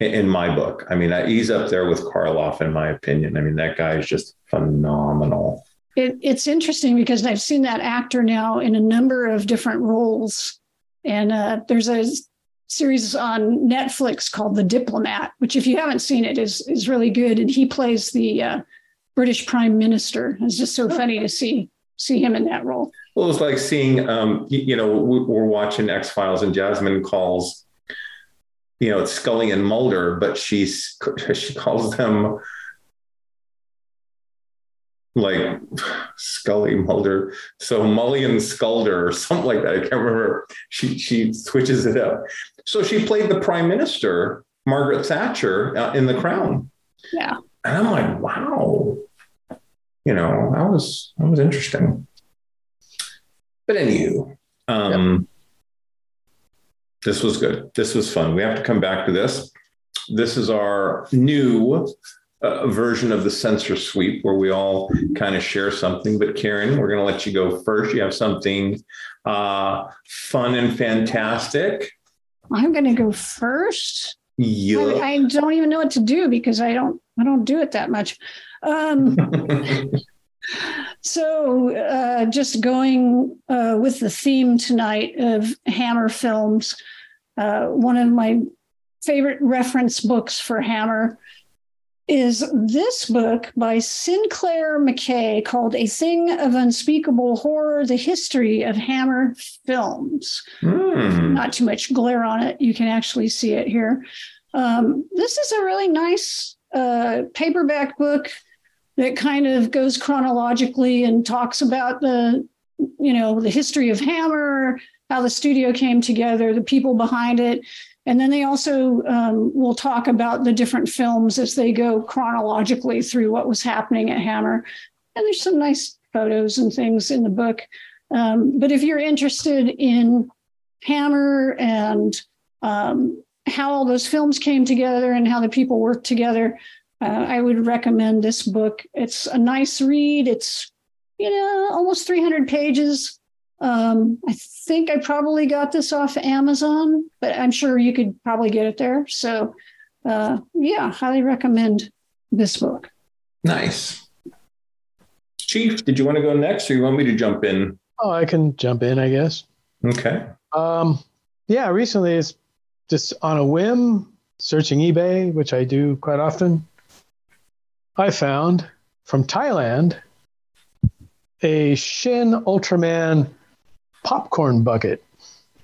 [SPEAKER 5] in my book. I mean, he's up there with Karloff, in my opinion. I mean, that guy is just phenomenal.
[SPEAKER 7] It, it's interesting because I've seen that actor now in a number of different roles. And uh, there's a series on Netflix called The Diplomat, which, if you haven't seen it, is is really good. And he plays the uh, British Prime Minister. It's just so funny to see see him in that role.
[SPEAKER 5] Well, it's like seeing, um, you know, we're watching X Files, and Jasmine calls, you know, it's Scully and Mulder, but she's she calls them like Scully Mulder, so Mullion Sculder or something like that. I can't remember. She she switches it up. So she played the prime minister, Margaret Thatcher, uh, in The Crown.
[SPEAKER 7] Yeah,
[SPEAKER 5] and I'm like, wow, you know, that was that was interesting. But anywho, um, yep. this was good. This was fun. We have to come back to this. This is our new a version of the sensor sweep where we all kind of share something. But Karen, we're going to let you go first. You have something uh, fun and fantastic.
[SPEAKER 7] I'm going to go first.
[SPEAKER 5] Yeah.
[SPEAKER 7] I, I, don't even know what to do because I don't I don't do it that much. Um, so uh, just going uh, with the theme tonight of Hammer films. Uh, one of my favorite reference books for Hammer is this book by Sinclair McKay called A Thing of Unspeakable Horror The History of Hammer Films. Mm. Not too much glare on it. You can actually see it here. Um, this is a really nice uh, paperback book that kind of goes chronologically and talks about the you know the history of hammer how the studio came together the people behind it and then they also um, will talk about the different films as they go chronologically through what was happening at Hammer. And there's some nice photos and things in the book. Um, but if you're interested in Hammer and um, how all those films came together and how the people worked together, uh, I would recommend this book. It's a nice read. It's, you know, almost 300 pages. Um, I think I probably got this off Amazon, but I'm sure you could probably get it there. So, uh, yeah, highly recommend this book.
[SPEAKER 5] Nice. Chief, did you want to go next or you want me to jump in?
[SPEAKER 6] Oh, I can jump in, I guess.
[SPEAKER 5] Okay.
[SPEAKER 6] Um, yeah, recently it's just on a whim searching eBay, which I do quite often. I found from Thailand a Shin Ultraman popcorn bucket,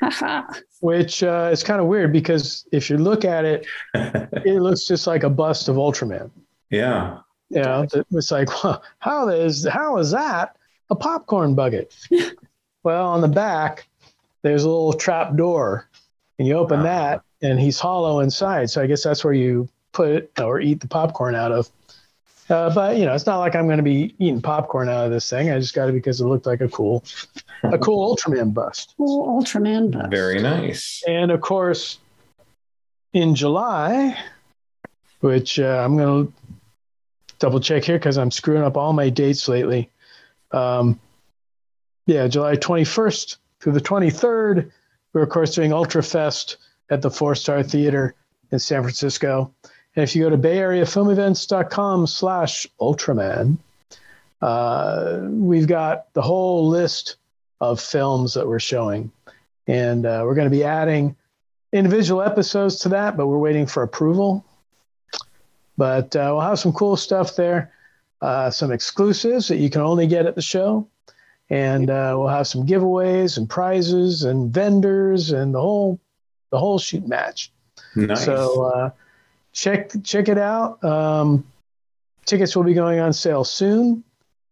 [SPEAKER 6] which uh, is kind of weird because if you look at it, it looks just like a bust of Ultraman.
[SPEAKER 5] Yeah.
[SPEAKER 6] Yeah. it's like, well, how is how is that a popcorn bucket? well, on the back, there's a little trap door, and you open that, and he's hollow inside. So I guess that's where you put or eat the popcorn out of. Uh, but you know, it's not like I'm going to be eating popcorn out of this thing. I just got it because it looked like a cool, a cool Ultraman bust.
[SPEAKER 7] Cool Ultraman bust.
[SPEAKER 5] Very nice.
[SPEAKER 6] And of course, in July, which uh, I'm going to double check here because I'm screwing up all my dates lately. Um, yeah, July 21st through the 23rd. We're, of course, doing Ultra Fest at the Four Star Theater in San Francisco. And if you go to bayareafilmevents.com slash Ultraman, uh, we've got the whole list of films that we're showing. And uh, we're going to be adding individual episodes to that, but we're waiting for approval. But uh, we'll have some cool stuff there, uh, some exclusives that you can only get at the show. And uh, we'll have some giveaways and prizes and vendors and the whole the whole shoot match.
[SPEAKER 5] Nice.
[SPEAKER 6] So uh, check check it out. Um, tickets will be going on sale soon.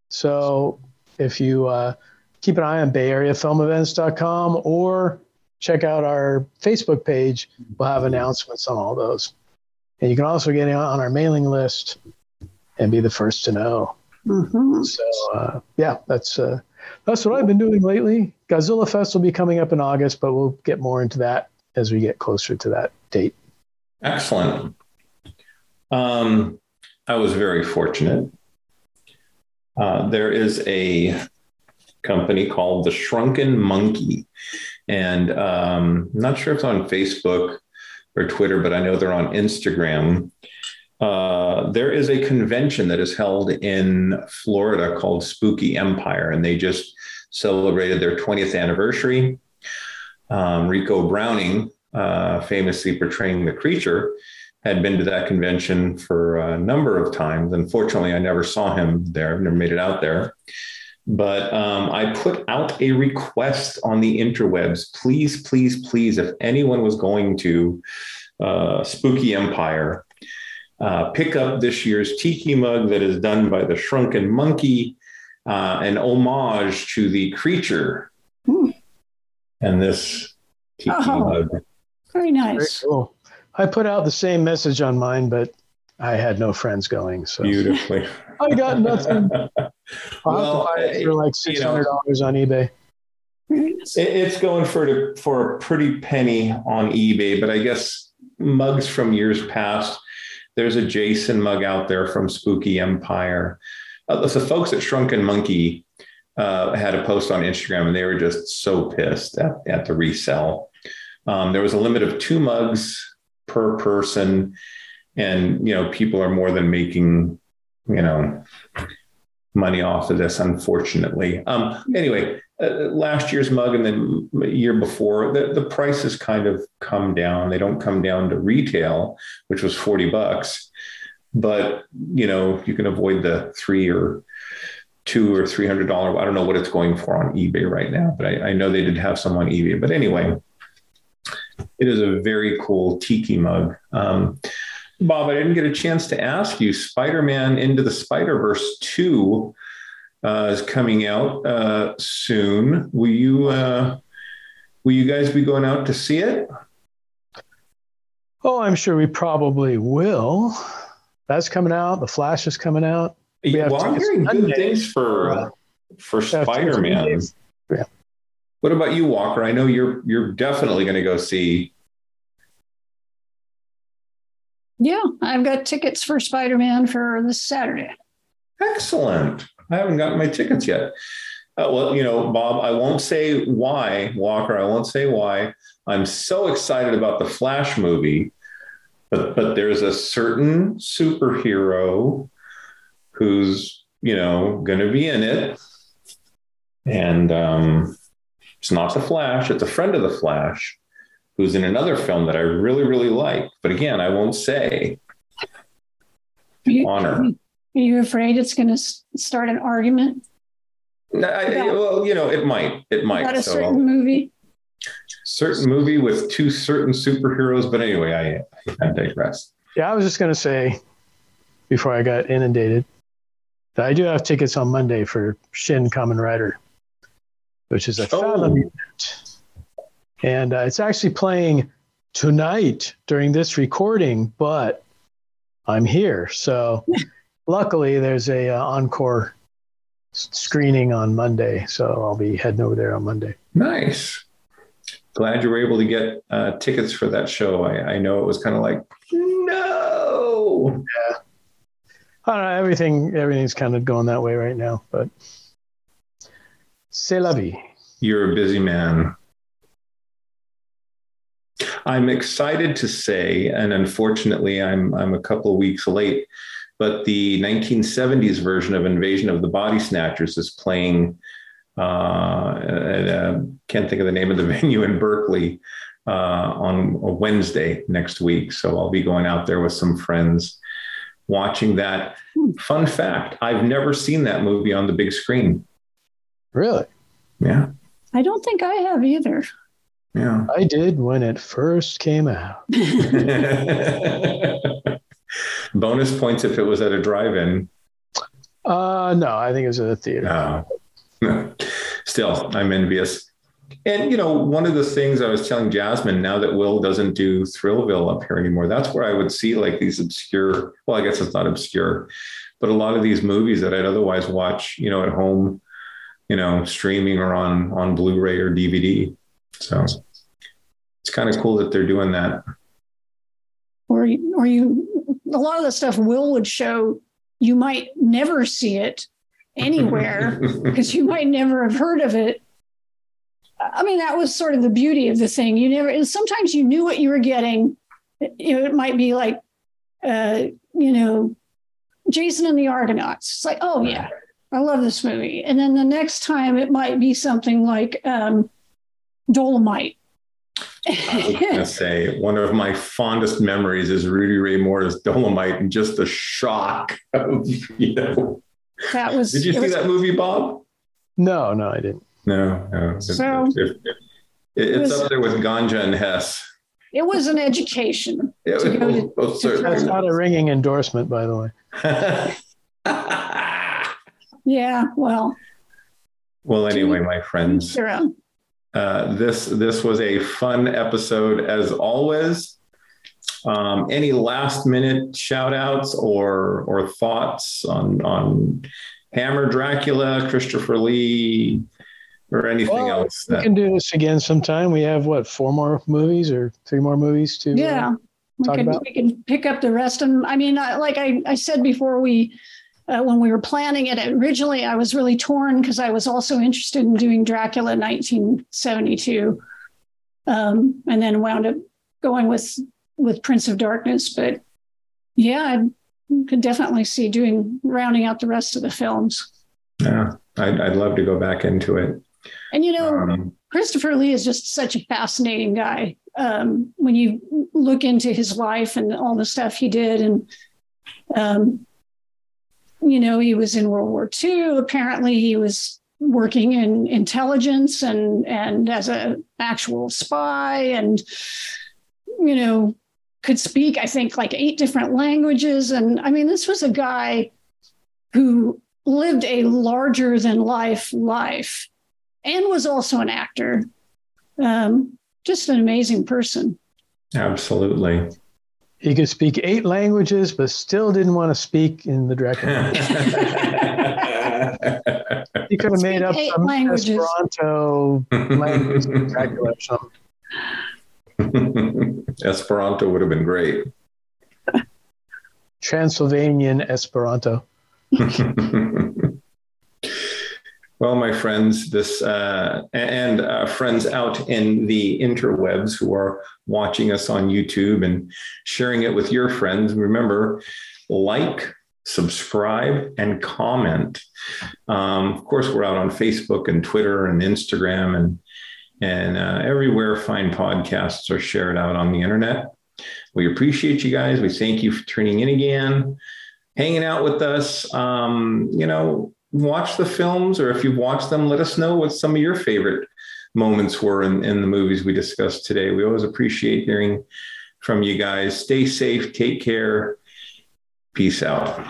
[SPEAKER 6] So if you uh, keep an eye on BayAreaFilmEvents.com or check out our Facebook page, we'll have announcements on all those. And you can also get on our mailing list and be the first to know.
[SPEAKER 7] Mm-hmm.
[SPEAKER 6] So uh, yeah, that's uh, that's what I've been doing lately. Godzilla Fest will be coming up in August, but we'll get more into that as we get closer to that date.
[SPEAKER 5] Excellent. Um, I was very fortunate. Uh, there is a company called the Shrunken Monkey, and um, I'm not sure if it's on Facebook or Twitter, but I know they're on Instagram. Uh, there is a convention that is held in Florida called Spooky Empire, and they just celebrated their 20th anniversary. Um, Ricou Browning, uh, famously portraying the creature, had been to that convention for a number of times. Unfortunately, I never saw him there, never made it out there. But um, I put out a request on the interwebs. Please, please, please, if anyone was going to uh, Spooky Empire, uh, pick up this year's tiki mug that is done by the Shrunken Monkey, uh, an homage to the creature.
[SPEAKER 7] Hmm.
[SPEAKER 5] And this tiki
[SPEAKER 7] Oh.
[SPEAKER 5] mug.
[SPEAKER 7] Very nice.
[SPEAKER 6] Very cool. I put out the same message on mine, but I had no friends going. So
[SPEAKER 5] Beautifully.
[SPEAKER 6] I got nothing.
[SPEAKER 5] Well,
[SPEAKER 6] have to buy it for like
[SPEAKER 5] you
[SPEAKER 6] six
[SPEAKER 5] know-
[SPEAKER 6] dollars on eBay.
[SPEAKER 5] It's going for for a pretty penny on eBay, but I guess mugs from years past. There's a Jason mug out there from Spooky Empire. Uh, the folks at Shrunken Monkey uh, had a post on Instagram, and they were just so pissed at, at the resell. Um, there was a limit of two mugs per person, and you know people are more than making you know money off of this, unfortunately. Um, anyway, uh, last year's mug and then year before, the, the prices kind of come down. They don't come down to retail, which was 40 bucks, but you know, you can avoid the three or two or three hundred dollar. I don't know what it's going for on eBay right now, but I, I know they did have some on eBay. But anyway, it is a very cool tiki mug. Um, Bob, I didn't get a chance to ask you. Spider-Man Into the Spider-Verse two uh, is coming out uh, soon. Will you uh, will you guys be going out to see it?
[SPEAKER 6] Oh, I'm sure we probably will. That's coming out. The Flash is coming out. We have
[SPEAKER 5] well, I'm hearing good things for for Spider-Man.
[SPEAKER 6] Yeah.
[SPEAKER 5] What about you, Walker? I know you're you're definitely going to go see.
[SPEAKER 7] Yeah, I've got tickets for Spider Man for this Saturday.
[SPEAKER 5] Excellent. I haven't gotten my tickets yet. Uh, well, you know, Bob, I won't say why, Walker. I won't say why. I'm so excited about the Flash movie, but but there's a certain superhero who's you know going to be in it, and um, it's not the Flash. It's a friend of the Flash who's in another film that I really really like. But again, I won't say.
[SPEAKER 7] You-
[SPEAKER 5] Honor.
[SPEAKER 7] Are you afraid it's going to start an argument
[SPEAKER 5] No, I,
[SPEAKER 7] About-
[SPEAKER 5] well, you know, it might. It might.
[SPEAKER 7] about a
[SPEAKER 5] So-
[SPEAKER 7] certain movie?
[SPEAKER 5] certain movie with two certain superheroes. But anyway, I, I digress.
[SPEAKER 6] Yeah, I was just going to say before I got inundated that I do have tickets on Monday for Shin Kamen Rider, which is a
[SPEAKER 5] Oh.
[SPEAKER 6] Event. And uh, it's actually playing tonight during this recording, but I'm here. So luckily, there's a uh, encore screening on Monday. So I'll be heading over there on Monday.
[SPEAKER 5] Nice. Glad you were able to get uh, tickets for that show. I, I know it was kind of like, no. Yeah.
[SPEAKER 6] I don't know, everything everything's kind of going that way right now, but c'est la vie.
[SPEAKER 5] You're a busy man. I'm excited to say, and unfortunately, I'm I'm a couple of weeks late, but the 1970s version of Invasion of the Body Snatchers is playing. Uh, at, uh, can't think of the name of the venue in Berkeley uh, on a Wednesday next week. So I'll be going out there with some friends watching that. Fun fact I've never seen that movie on the big screen.
[SPEAKER 6] Really?
[SPEAKER 5] Yeah.
[SPEAKER 7] I don't think I have either.
[SPEAKER 5] Yeah.
[SPEAKER 6] I did when it first came out.
[SPEAKER 5] Bonus points if it was at a drive in.
[SPEAKER 6] Uh, no, I think it was at a theater.
[SPEAKER 5] No. Still, I'm envious. And you know, one of the things I was telling Jasmine, now that Will doesn't do Thrillville up here anymore, that's where I would see like these obscure. Well, I guess it's not obscure, but a lot of these movies that I'd otherwise watch, you know, at home, you know, streaming or on on Blu-ray or DVD. So it's kind of cool that they're doing that.
[SPEAKER 7] Or you, or you, a lot of the stuff Will would show, you might never see it anywhere because you might never have heard of it I mean, that was sort of the beauty of the thing. You never, and sometimes you knew what you were getting. You know, it might be like, uh, you know, Jason and the Argonauts. It's like, oh, yeah, I love this movie. And then the next time it might be something like um, Dolomite.
[SPEAKER 5] I was going to say one of my fondest memories is Rudy Ray Moore's Dolomite and just the shock of, you know.
[SPEAKER 7] That was.
[SPEAKER 5] Did you see
[SPEAKER 7] was,
[SPEAKER 5] that movie, Bob?
[SPEAKER 6] No, no, I didn't.
[SPEAKER 5] No, no.
[SPEAKER 7] So,
[SPEAKER 5] it, it, it, it's was, up there with Ganja and Hess.
[SPEAKER 7] It was an education.
[SPEAKER 5] It
[SPEAKER 7] to
[SPEAKER 5] was, to,
[SPEAKER 6] well, to That's not a ringing endorsement, by the way.
[SPEAKER 7] yeah, well.
[SPEAKER 5] Well, anyway, my friends, uh, this this was a fun episode as always. Um, any last minute shout outs or or thoughts on on Hammer Dracula, Christopher Lee, or anything well, else.
[SPEAKER 6] That... We can do this again sometime. We have what four more movies or three more movies to
[SPEAKER 7] yeah. Uh, we can, about? we can pick up the rest. And I mean, I, like I, I said before, we uh, when we were planning it originally, I was really torn because I was also interested in doing Dracula 1972, um, and then wound up going with with Prince of Darkness. But yeah, I could definitely see doing rounding out the rest of the films.
[SPEAKER 5] Yeah, I'd, I'd love to go back into it.
[SPEAKER 7] And you know, um, Christopher Lee is just such a fascinating guy. Um, when you look into his life and all the stuff he did, and um, you know, he was in World War II. Apparently, he was working in intelligence and and as an actual spy, and you know, could speak I think like eight different languages. And I mean, this was a guy who lived a larger than life life and was also an actor. Um, just an amazing person.
[SPEAKER 5] Absolutely.
[SPEAKER 6] He could speak eight languages, but still didn't want to speak in the Dracula. he could have made up some languages. Esperanto language Dracula or
[SPEAKER 5] something. Esperanto would have been great.
[SPEAKER 6] Transylvanian Esperanto.
[SPEAKER 5] Well, my friends, this uh, and uh, friends out in the interwebs who are watching us on YouTube and sharing it with your friends. Remember, like, subscribe, and comment. Um, of course, we're out on Facebook and Twitter and Instagram and and uh, everywhere fine podcasts are shared out on the internet. We appreciate you guys. We thank you for tuning in again, hanging out with us. Um, you know watch the films, or if you've watched them, let us know what some of your favorite moments were in, in the movies we discussed today. We always appreciate hearing from you guys. Stay safe, take care. Peace out.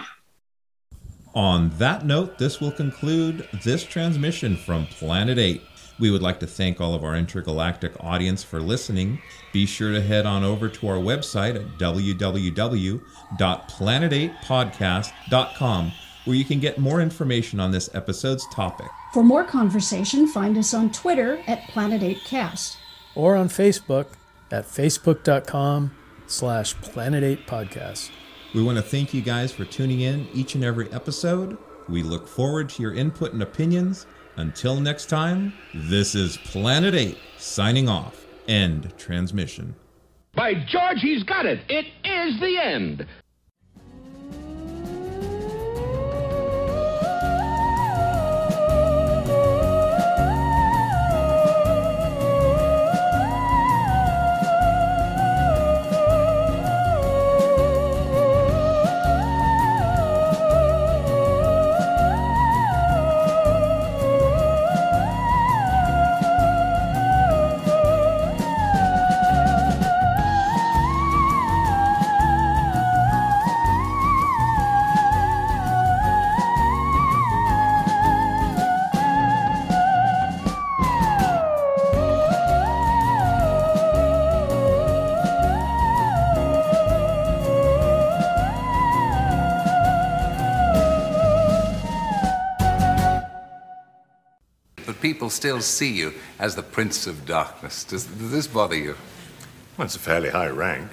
[SPEAKER 8] On that note, this will conclude this transmission from Planet 8. We would like to thank all of our intergalactic audience for listening. Be sure to head on over to our website at www.planet8podcast.com where you can get more information on this episode's topic.
[SPEAKER 7] For more conversation, find us on Twitter at Planet 8 Cast.
[SPEAKER 6] Or on Facebook at facebook.com slash Planet 8 Podcast.
[SPEAKER 5] We want to thank you guys for tuning in each and every episode. We look forward to your input and opinions. Until next time, this is Planet 8 signing off. End transmission.
[SPEAKER 9] By George, he's got it. It is the end.
[SPEAKER 10] People still see you as the Prince of Darkness. Does, does this bother you?
[SPEAKER 11] Well, it's a fairly high rank.